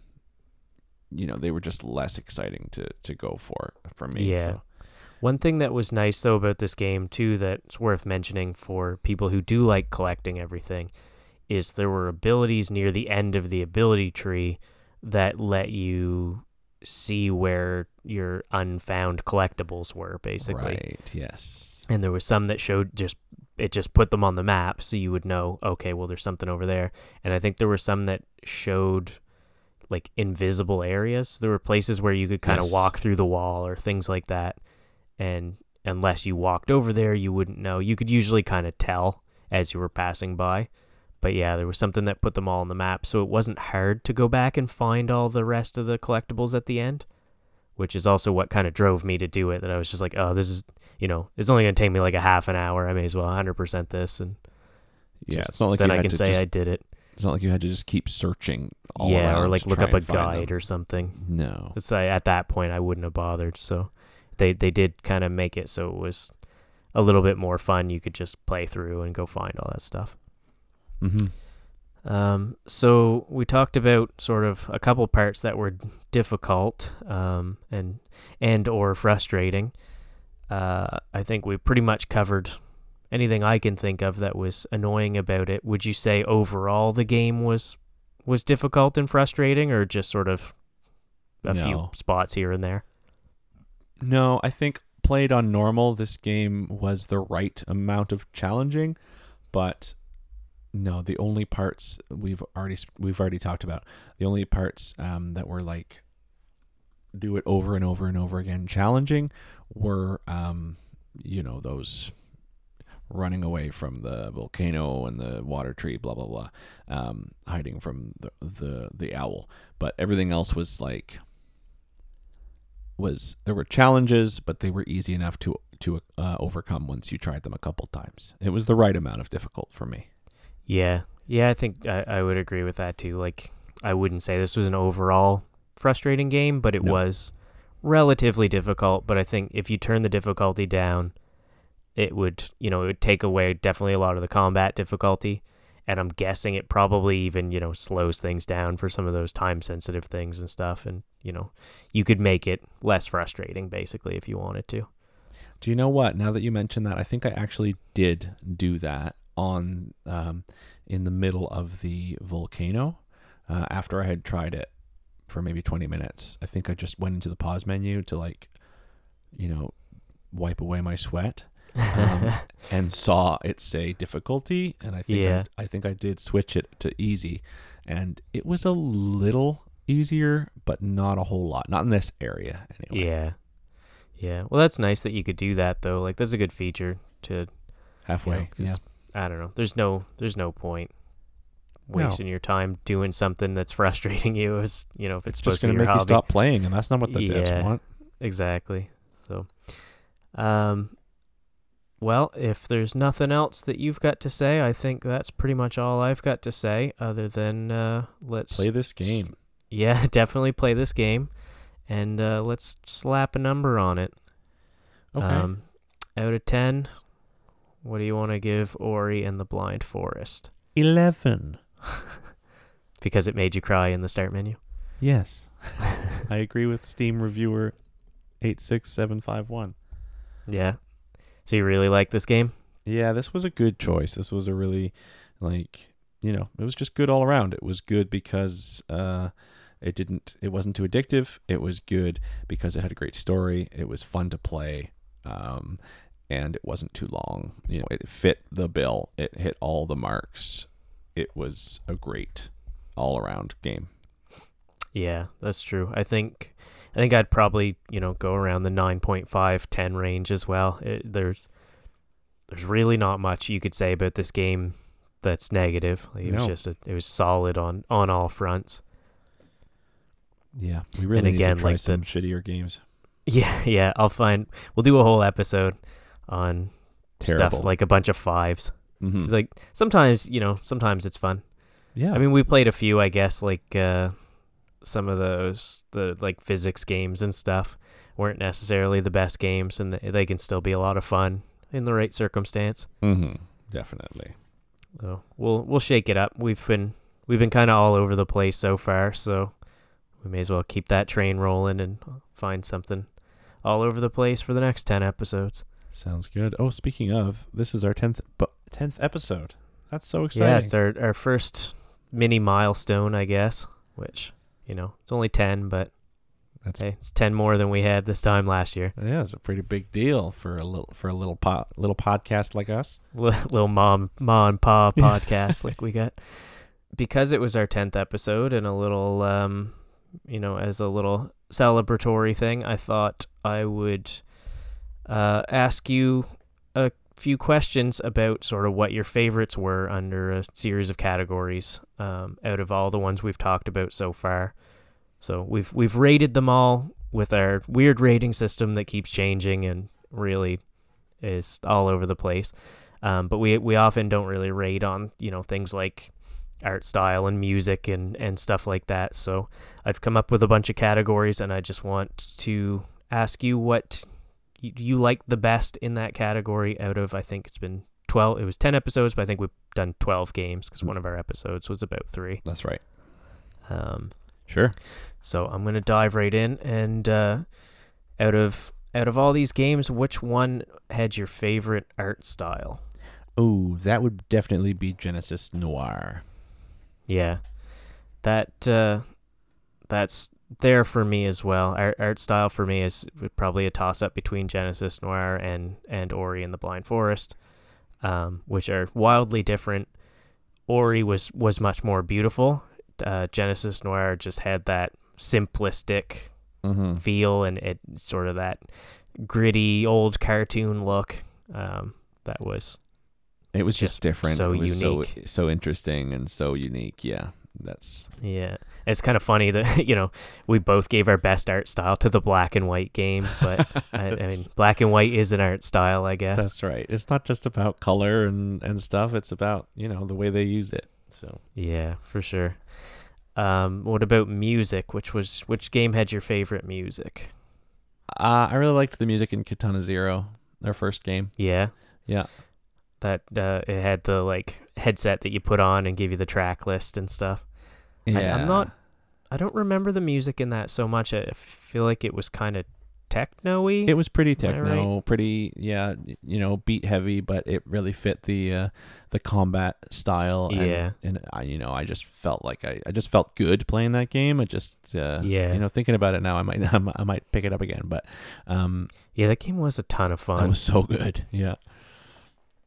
you know, they were just less exciting to to go for for me. Yeah. so. One thing that was nice though about this game too that's worth mentioning for people who do like collecting everything is there were abilities near the end of the ability tree that let you see where your unfound collectibles were basically. Right. Yes. and there was some that showed just it just put them on the map so you would know okay well there's something over there. And i think there were some that showed like invisible areas. There were places where you could kind of Yes. walk through the wall or things like that. And unless you walked over there you wouldn't know. You could usually kind of tell as you were passing by. But yeah there was something that put them all on the map so it wasn't hard to go back and find all the rest of the collectibles at the end which is also what kind of drove me to do it that i was just like oh this is you know, it's only going to take me like a half an hour. I may as well 100% this, and Yeah. just- it's not like then you I had can to say just, I did it. It's not like you had to just keep searching. All yeah, or like look up a guide them. or something. No. It's like at that point I wouldn't have bothered. So they they did kind of make it so it was a little bit more fun. You could just play through and go find all that stuff. Mm-hmm. Um, so we talked about sort of a couple parts that were difficult um, and and or frustrating. Uh, I think we pretty much covered anything I can think of that was annoying about it. Would you say overall the game was was difficult and frustrating, or just sort of a few spots here and there? No, I think played on normal, this game was the right amount of challenging, but no, the only parts we've already we've already talked about. The only parts um, that were like do it over and over and over again challenging were um, you know those running away from the volcano and the water tree blah blah blah um, hiding from the, the the owl but everything else was like was there were challenges, but they were easy enough to to uh, overcome once you tried them a couple times. It was the right amount of difficult for me. Yeah, yeah, I think I, I would agree with that too. Like, I wouldn't say this was an overall frustrating game, but it No. was relatively difficult. But I think if you turn the difficulty down, it would, you know, it would take away definitely a lot of the combat difficulty. And I'm guessing it probably even, you know, slows things down for some of those time sensitive things and stuff. And, you know, you could make it less frustrating basically if you wanted to. Do you know what? Now that you mention that, I think I actually did do that on um, in the middle of the volcano uh, after I had tried it for maybe 20 minutes. I think I just went into the pause menu to like, you know, wipe away my sweat. um, and saw it say difficulty, and I think Yeah. I, I think I did switch it to easy, and it was a little easier, but not a whole lot. Not in this area, anyway. yeah. Yeah. Well, that's nice that you could do that though. Like, that's a good feature to halfway. you know, 'cause I don't know. There's no there's no point No. wasting your time doing something that's frustrating you as you know if it's, it's just going to make you stop playing, and that's not what the devs Yeah. want. Exactly. So Um, well, if there's nothing else that you've got to say, I think that's pretty much all I've got to say. Other than uh, let's Play this game. yeah, definitely play this game, and uh, let's slap a number on it. Okay. Um, out of ten, what do you want to give Ori and the Blind Forest? Eleven. Because it made you cry in the start menu. Yes. I agree with Steam reviewer eight six seven five one. Yeah. So you really like this game? Yeah, this was a good choice. This was a really like you know, it was just good all around. It was good because uh it didn't it wasn't too addictive. It was good because it had a great story. It was fun to play. Um and it wasn't too long. You know, it fit the bill. It hit all the marks. It was a great all around game. Yeah, that's true. I think I think I'd probably, you know, go around the 9.5 10 range as well. It, there's there's really not much you could say about this game that's negative. Like, it was just a, it was solid on on all fronts. Yeah. We really need again, to try like the- some shittier games. Yeah, yeah, I'll find we'll do a whole episode on Terrible. stuff like a bunch of fives. Mhm. It's like sometimes, you know, sometimes it's fun. Yeah. I mean, we played a few, I guess, like uh, some of those the like physics games and stuff weren't necessarily the best games, and they, they can still be a lot of fun in the right circumstance. mm-hmm. Definitely. So we'll we'll shake it up. We've been we've been kind of all over the place so far, so we may as well keep that train rolling and find something all over the place for the next ten episodes. Sounds good. Oh, speaking of, this is our tenth bu- tenth episode. That's so exciting. Yeah, it's our our first mini milestone, I guess. Which you know it's only ten, but That's hey, it's ten more than we had this time last year. yeah, it's a pretty big deal for a little for a little po- little podcast like us. Little mom mom and pa podcast like we got because it was our 10th episode and a little um you know as a little celebratory thing i thought i would uh ask you a few questions about sort of what your favorites were under a series of categories um out of all the ones we've talked about so far so we've we've rated them all with our weird rating system that keeps changing and really is all over the place um, but we we often don't really rate on you know things like art style and music and and stuff like that. So I've come up with a bunch of categories, and I just want to ask you what you, you like the best in that category. Out of I think it's been twelve. It was ten episodes, but I think we've done twelve games because one of our episodes was about three. That's right. Um, Sure. so I'm gonna dive right in, and uh, out of out of all these games, which one had your favorite art style? Oh, that would definitely be Genesis Noir. Yeah, that uh, that's there for me as well. Art art style for me is probably a toss up between Genesis Noir and and Ori and the Blind Forest, um, which are wildly different. Ori was was much more beautiful. Uh, Genesis Noir just had that simplistic Mm-hmm. feel and it sort of that gritty old cartoon look. Um, that was It was Just just, different. so unique. so so interesting and so unique. Yeah, that's Yeah, it's kind of funny that you know we both gave our best art style to the black and white game, but I, I mean, black and white is an art style, I guess. that's right. It's not just about color and and stuff. It's about you know the way they use it. So yeah, for sure. Um, what about music? Which was which game had your favorite music? uh, I really liked the music in Katana Zero, their first game. Yeah, Yeah. that uh, it had the like headset that you put on and give you the track list and stuff. Yeah. I'm not- I don't remember the music in that so much. I feel like it was kind of techno-y. It was pretty Am I techno, pretty yeah, you know, beat heavy, but it really fit the uh, the combat style. and- Yeah. and, I, you know, I just felt like I, I just felt good playing that game. I just uh, Yeah. you know, thinking about it now, I might I might pick it up again. But um, yeah, that game was a ton of fun. it was so good. Yeah.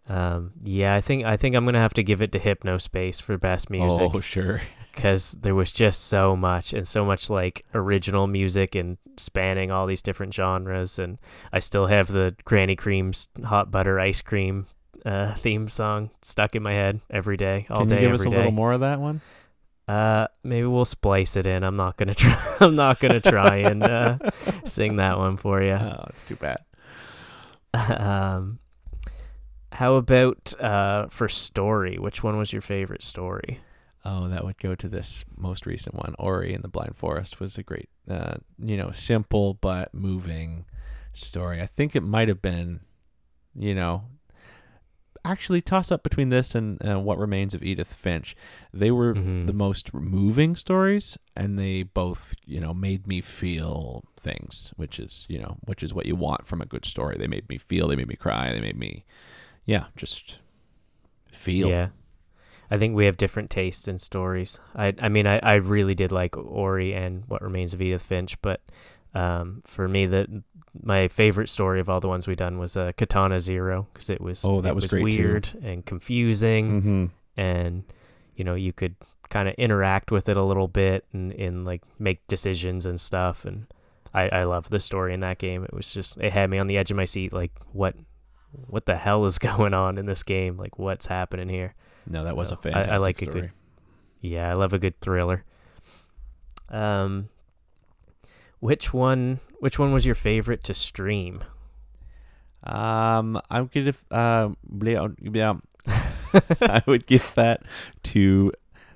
Um, yeah, I think I think I'm gonna have to give it to Hypnospace for best music Oh sure. Because there was just so much and so much like original music and spanning all these different genres. And I still have the Granny Cream's hot butter ice cream uh, theme song stuck in my head every day, all Can day, you give us a day. little more of that one? Uh, maybe we'll splice it in. I'm not gonna try. I'm not gonna try and uh, sing that one for you. Oh, it's too bad. um, how about uh, for story? Which one was your favorite story? Oh, that would go to this most recent one. Ori and the Blind Forest was a great, uh, you know, simple but moving story. I think it might have been, you know, actually toss up between this and uh, What Remains of Edith Finch. They were Mhm. the most moving stories, and they both, you know, made me feel things, which is, you know, which is what you want from a good story. They made me feel. They made me cry. They made me, yeah, just feel. Yeah. I think we have different tastes in stories. I I mean I, I really did like Ori and What Remains of Edith Finch, but um, for me the my favorite story of all the ones we done was uh, Katana Zero because it was Oh, that it was great, too. weird and confusing Mm-hmm. and you know you could kind of interact with it a little bit and, and like make decisions and stuff and I I love the story in that game. It was just it had me on the edge of my seat like what what the hell is going on in this game? Like what's happening here? No, that was a No, I- I fantastic like a story. good- Yeah, I love a good thriller. Um, which one? Which one was your favorite to stream? Um, I'm gonna uh, yeah, yeah. I would give that to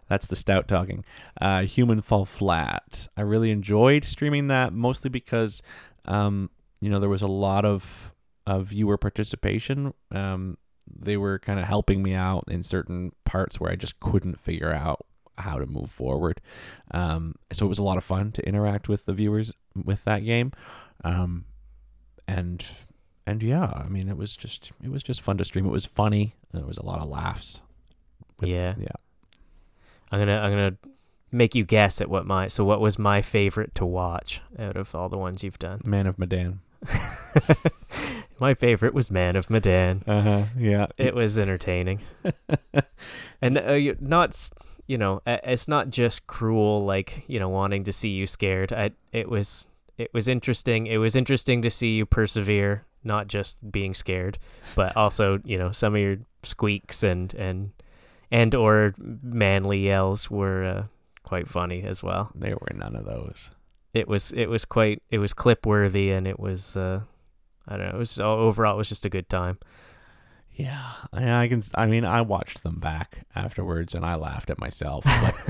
that's the stout talking. Uh, Human Fall Flat. I really enjoyed streaming that mostly because, um, you know, there was a lot of of viewer participation. Um, they were kind of helping me out in certain parts where I just couldn't figure out how to move forward. Um, so it was a lot of fun to interact with the viewers with that game. Um, and and yeah, I mean, it was just it was just fun to stream. It was funny. There was a lot of laughs. Yeah, Yeah. I'm gonna I'm gonna make you guess at what my so what was my favorite to watch out of all the ones you've done. Man of Medan. my favorite was Man of Medan. Uh huh. Yeah. It was entertaining, and uh, not you know it's not just cruel like you know wanting to see you scared. I it was it was interesting. It was interesting to see you persevere, not just being scared, but also you know some of your squeaks and and and or manly yells were uh, quite funny as well. There were none of those. It was it was quite it was clip worthy and it was uh, I don't know it was overall it was just a good time. Yeah, I, I can. I mean, I watched them back afterwards, and I laughed at myself.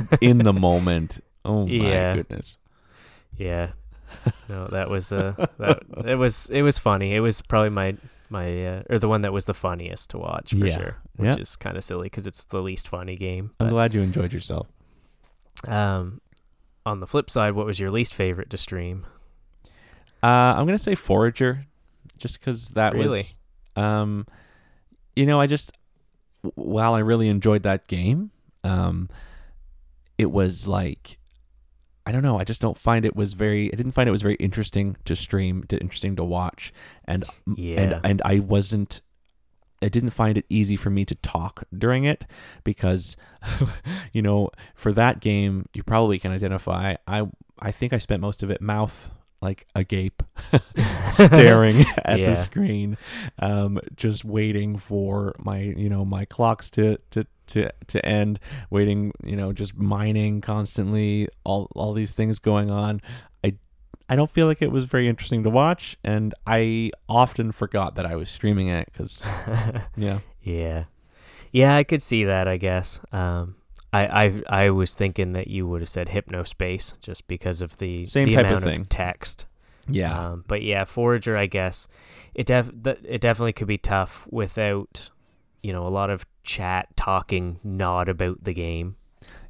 But in the moment, oh my Yeah. goodness. Yeah. No, that was uh that it was it was funny. It was probably my my uh, or the one that was the funniest to watch for Yeah. sure, which Yeah. is kind of silly because it's the least funny game. I'm glad you enjoyed yourself. um, on the flip side, what was your least favorite to stream? Uh, I'm gonna say Forager, just because that Really? was, um, you know, I just while I really enjoyed that game, um, it was like, I don't know, I just don't find it was very. I didn't find it was very interesting to stream, to interesting to watch, and Yeah. and and I wasn't. I didn't find it easy for me to talk during it because, you know, for that game, you probably can identify. I I think I spent most of it mouth like agape, staring at Yeah. the screen, um, just waiting for my you know my clocks to to to to end. Waiting, you know, just mining constantly. All all these things going on. I I don't feel like it was very interesting to watch, and I often forgot that I was streaming it because yeah, yeah, yeah, I could see that. I guess. Um, I I I was thinking that you would have said hypnospace just because of the Same the type of amount thing. text. yeah, Um, but yeah, Forager, I guess it def th- it definitely could be tough without you know a lot of chat talking not about the game.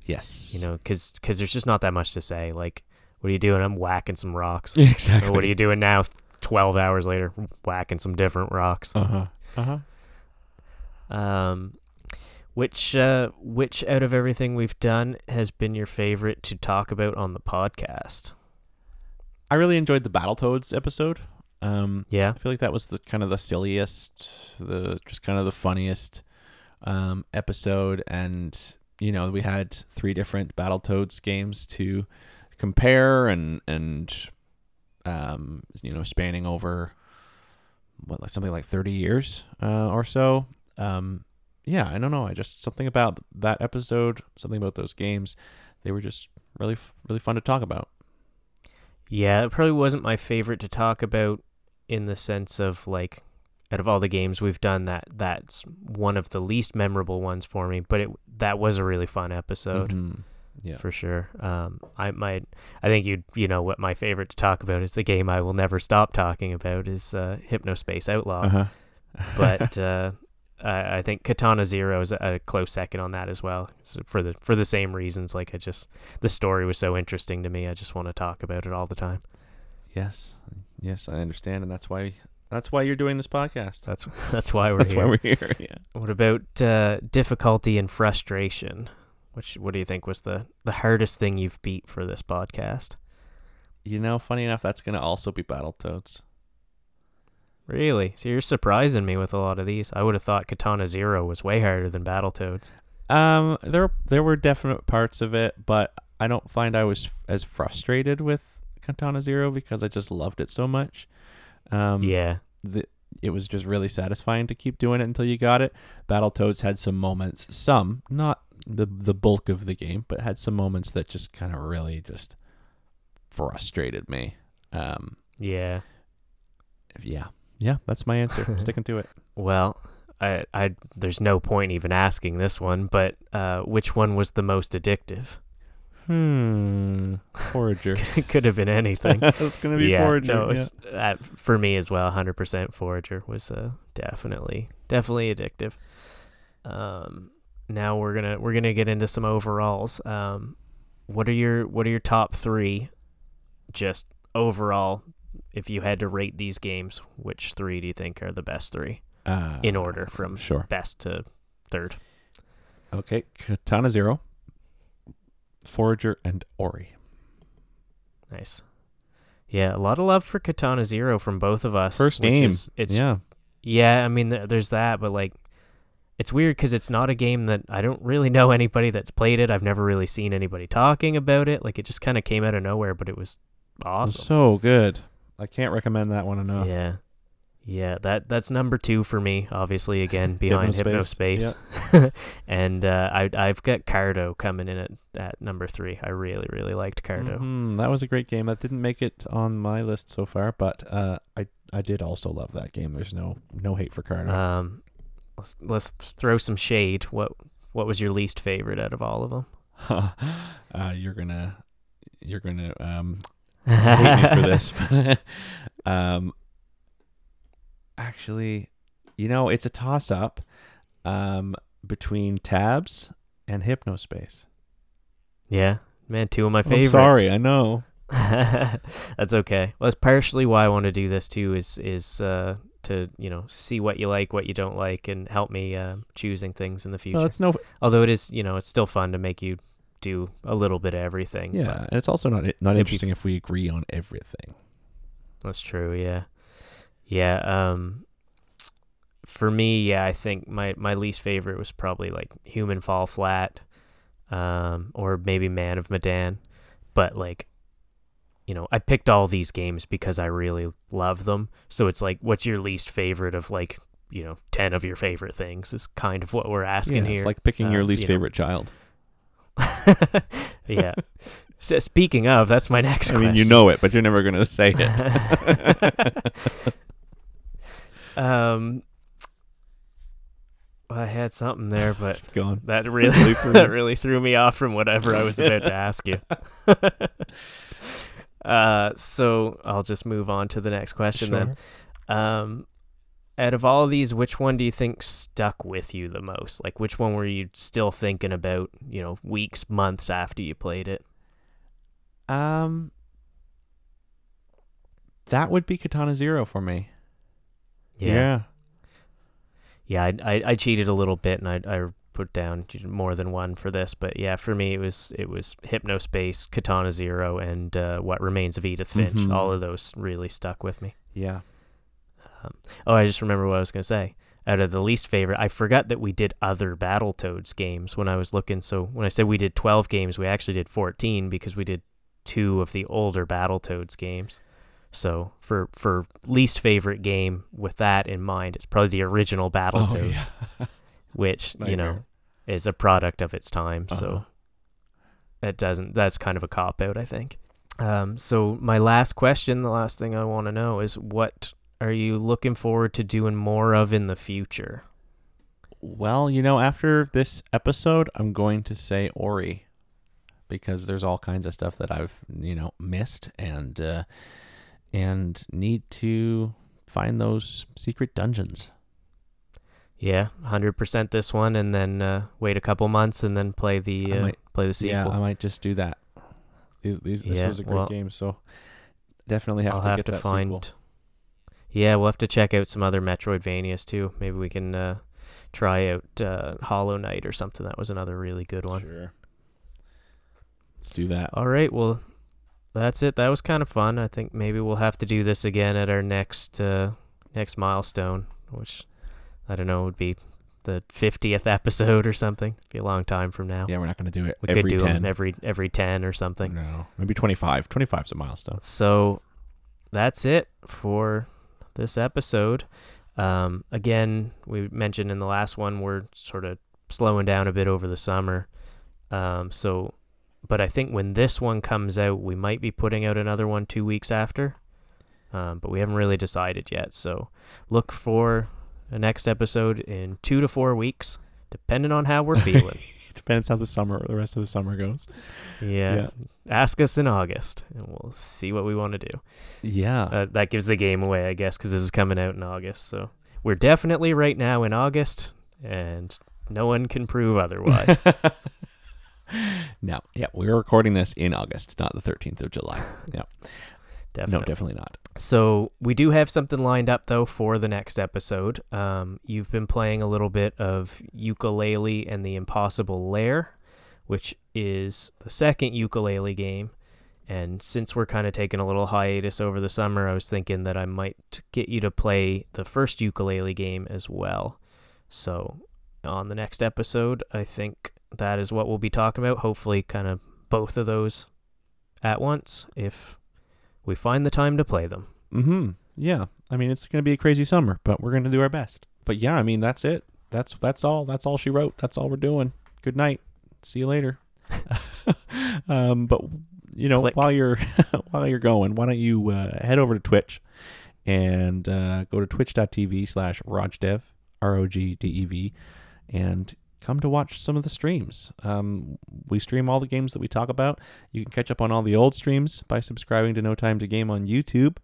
yes, You know, because there's just not that much to say. Like, what are you doing? I'm whacking some rocks. exactly. or what are you doing now? Twelve hours later, whacking some different rocks. Uh huh. Uh huh. Um, which uh, which out of everything we've done has been your favorite to talk about on the podcast? I really enjoyed the Battletoads episode. Um, Yeah, I feel like that was the kind of the silliest, the just kind of the funniest um, episode, and you know we had three different Battletoads games to compare, and and um, you know spanning over what like something like thirty years uh, or so. Um, yeah, I don't know. I just something about that episode, something about those games, they were just really really fun to talk about. Yeah, it probably wasn't my favorite to talk about in the sense of like out of all the games we've done, that that's one of the least memorable ones for me. But it that was a really fun episode Mhm. Yeah. for sure. Um, I might, I think you'd you know what my favorite to talk about is the game I will never stop talking about is uh, Hypnospace Outlaw. Uh-huh. But uh, I, I think Katana Zero is a, a close second on that as well so for the for the same reasons. Like I just the story was so interesting to me. I just want to talk about it all the time. yes. Yes, I understand and that's why that's why you're doing this podcast. That's that's why we're That's here. why we're here. Yeah. What about uh, difficulty and frustration? Which what do you think was the the hardest thing you've beat for this podcast? You know, funny enough, that's gonna also be Battletoads. Really? So you're surprising me with a lot of these. I would have thought Katana Zero was way harder than Battletoads. Um, there there were definite parts of it, but I don't find I was as frustrated with Katana Zero because I just loved it so much. Um, yeah. the, it was just really satisfying to keep doing it until you got it. Battletoads had some moments, some not the the bulk of the game, but had some moments that just kind of really just frustrated me. Um, Yeah. yeah, yeah, that's my answer. I'm sticking to it. Well, I I there's no point even asking this one, but uh, which one was the most addictive? Hmm, Forager. could have been anything. it's gonna be yeah, Forager. no, yeah. it's, uh, for me as well. 100% Forager was uh, definitely definitely addictive. Um, now we're gonna we're gonna get into some overalls. Um, what are your what are your top three? Just overall, if you had to rate these games, which three do you think are the best three Uh, in order from sure. best to third? Okay, Katana Zero, Forager, and Ori. Nice. Yeah, a lot of love for Katana Zero from both of us. First game. is- it's yeah, Yeah, I mean, th- there's that, but like, it's weird because it's not a game that I don't really know anybody that's played it. I've never really seen anybody talking about it. Like, it just kind of came out of nowhere, but it was awesome. so good. I can't recommend that one enough. Yeah, yeah. That that's number two for me. Obviously, again behind Hypnospace, Hypnospace, and uh, I I've got Carto coming in at at number three. I really really liked Carto. Mhm, That was a great game. That didn't make it on my list so far, but uh, I I did also love that game. There's no no hate for Carto. Um, let's let's throw some shade. What what was your least favorite out of all of them? uh, you're gonna you're gonna um, for this. um, actually, you know, it's a toss up um, between Tabs and Hypnospace. Yeah, man, two of my favorites. I'm sorry, I know. That's okay. Well, that's partially why I want to do this too. Is is uh, to you know see what you like, what you don't like, and help me uh, choosing things in the future. Well, it's no, Although it is, you know, it's still fun to make you do a little bit of everything. yeah, but and it's also not not interesting if we agree on everything. that's true. Yeah, yeah. Um, for me, yeah, I think my my least favorite was probably like Human Fall Flat, um, or maybe Man of Medan, but like. You know, I picked all these games because I really love them. So it's like, what's your least favorite of like, you know, ten of your favorite things is kind of what we're asking Yeah, here. it's like picking your Um, least you know. favorite child. yeah. So speaking of, that's my next question. I mean, you know it, but you're never gonna say it. um, well, I had something there, but it's gone. that really that me. really threw me off from whatever I was about to ask you. uh, so I'll just move on to the next question then. Um, out of all of these, which one do you think stuck with you the most? Like, which one were you still thinking about? You know, weeks, months after you played it. Um, that would be Katana Zero for me. Yeah, Yeah, I, I I cheated a little bit, and I I put down more than one for this, but yeah, for me it was it was Hypnospace, Katana Zero, and uh, What Remains of Edith Finch. Mhm. All of those really stuck with me. yeah. Um, oh, I just remember what I was gonna say. Out of the least favorite, I forgot that we did other Battletoads games when I was looking. So when I said we did twelve games, we actually did fourteen because we did two of the older Battletoads games. So for for least favorite game with that in mind, it's probably the original Battletoads, Oh, which you know is a product of its time. Uh-huh. So that doesn't that's kind of a cop out, I think. Um, so my last question, the last thing I want to know is what are you looking forward to doing more of in the future? Well, you know, after this episode, I'm going to say Ori because there's all kinds of stuff that I've, you know, missed and uh, and need to find those secret dungeons. Yeah, hundred percent this one, and then uh, wait a couple months and then play the uh, might- play the sequel. Yeah, I might just do that. These, these, this Yeah, was a great well, game, so definitely have I'll to have get to that find. sequel. Yeah, we'll have to check out some other Metroidvanias too. Maybe we can uh, try out uh, Hollow Knight or something. That was another really good one. Sure. Let's do that. All right, well, that's it. That was kind of fun. I think maybe we'll have to do this again at our next uh, next milestone, which I don't know would be the fiftieth episode or something. It'd Be a long time from now. Yeah, we're not going to do it we could do 10. them every every ten or something. No, maybe 25. 25 is a milestone. So that's it for this episode. Um, again, we mentioned in the last one we're sort of slowing down a bit over the summer. Um, so, but I think when this one comes out, we might be putting out another one two weeks after. Um, but we haven't really decided yet. So look for the next episode in two to four weeks, depending on how we're feeling. Depends how the summer, the rest of the summer goes. yeah. Yeah. Ask us in August, and we'll see what we want to do. Yeah. Uh, that gives the game away, I guess, because this is coming out in August. So we're definitely right now in August, and no one can prove otherwise. no, yeah, we're recording this in August, not the 13th of July. Yeah. Definitely. No, definitely not. So we do have something lined up though for the next episode. Um, you've been playing a little bit of Yooka-Laylee and the Impossible Lair, which is the second Yooka-Laylee game. And since we're kind of taking a little hiatus over the summer, I was thinking that I might get you to play the first Yooka-Laylee game as well. So on the next episode, I think that is what we'll be talking about. Hopefully, kind of both of those at once if we find the time to play them. Mm-hmm. Yeah. I mean, it's going to be a crazy summer, but we're going to do our best. But yeah, I mean, that's it. That's that's all. That's all she wrote. That's all we're doing. Good night. See you later. um, but you know, Click. while you're while you're going, why don't you uh, head over to Twitch and uh, go to twitch.tv slash rogdev r o g d e v and come to watch some of the streams. Um, we stream all the games that we talk about. You can catch up on all the old streams by subscribing to No Time to Game on YouTube.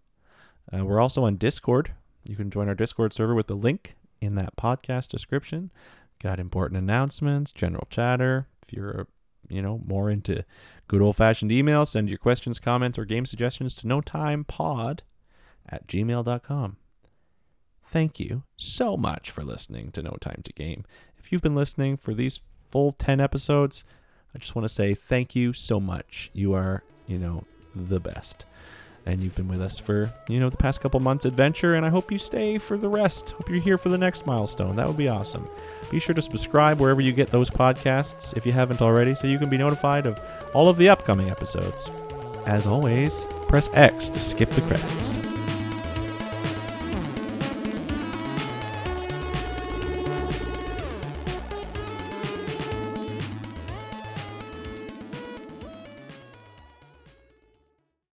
Uh, we're also on Discord. You can join our Discord server with the link in that podcast description. Got important announcements, general chatter. If you're, you know, more into good old fashioned email, send your questions, comments, or game suggestions to no time pod at gmail.com. Thank you so much for listening to No Time to Game. If you've been listening for these full 10 episodes, I just want to say thank you so much. You are, you know, the best. And you've been with us for, you know, the past couple months adventure, and I hope you stay for the rest. Hope you're here for the next milestone. That would be awesome. Be sure to subscribe wherever you get those podcasts if you haven't already, so you can be notified of all of the upcoming episodes. As always, press X to skip the credits.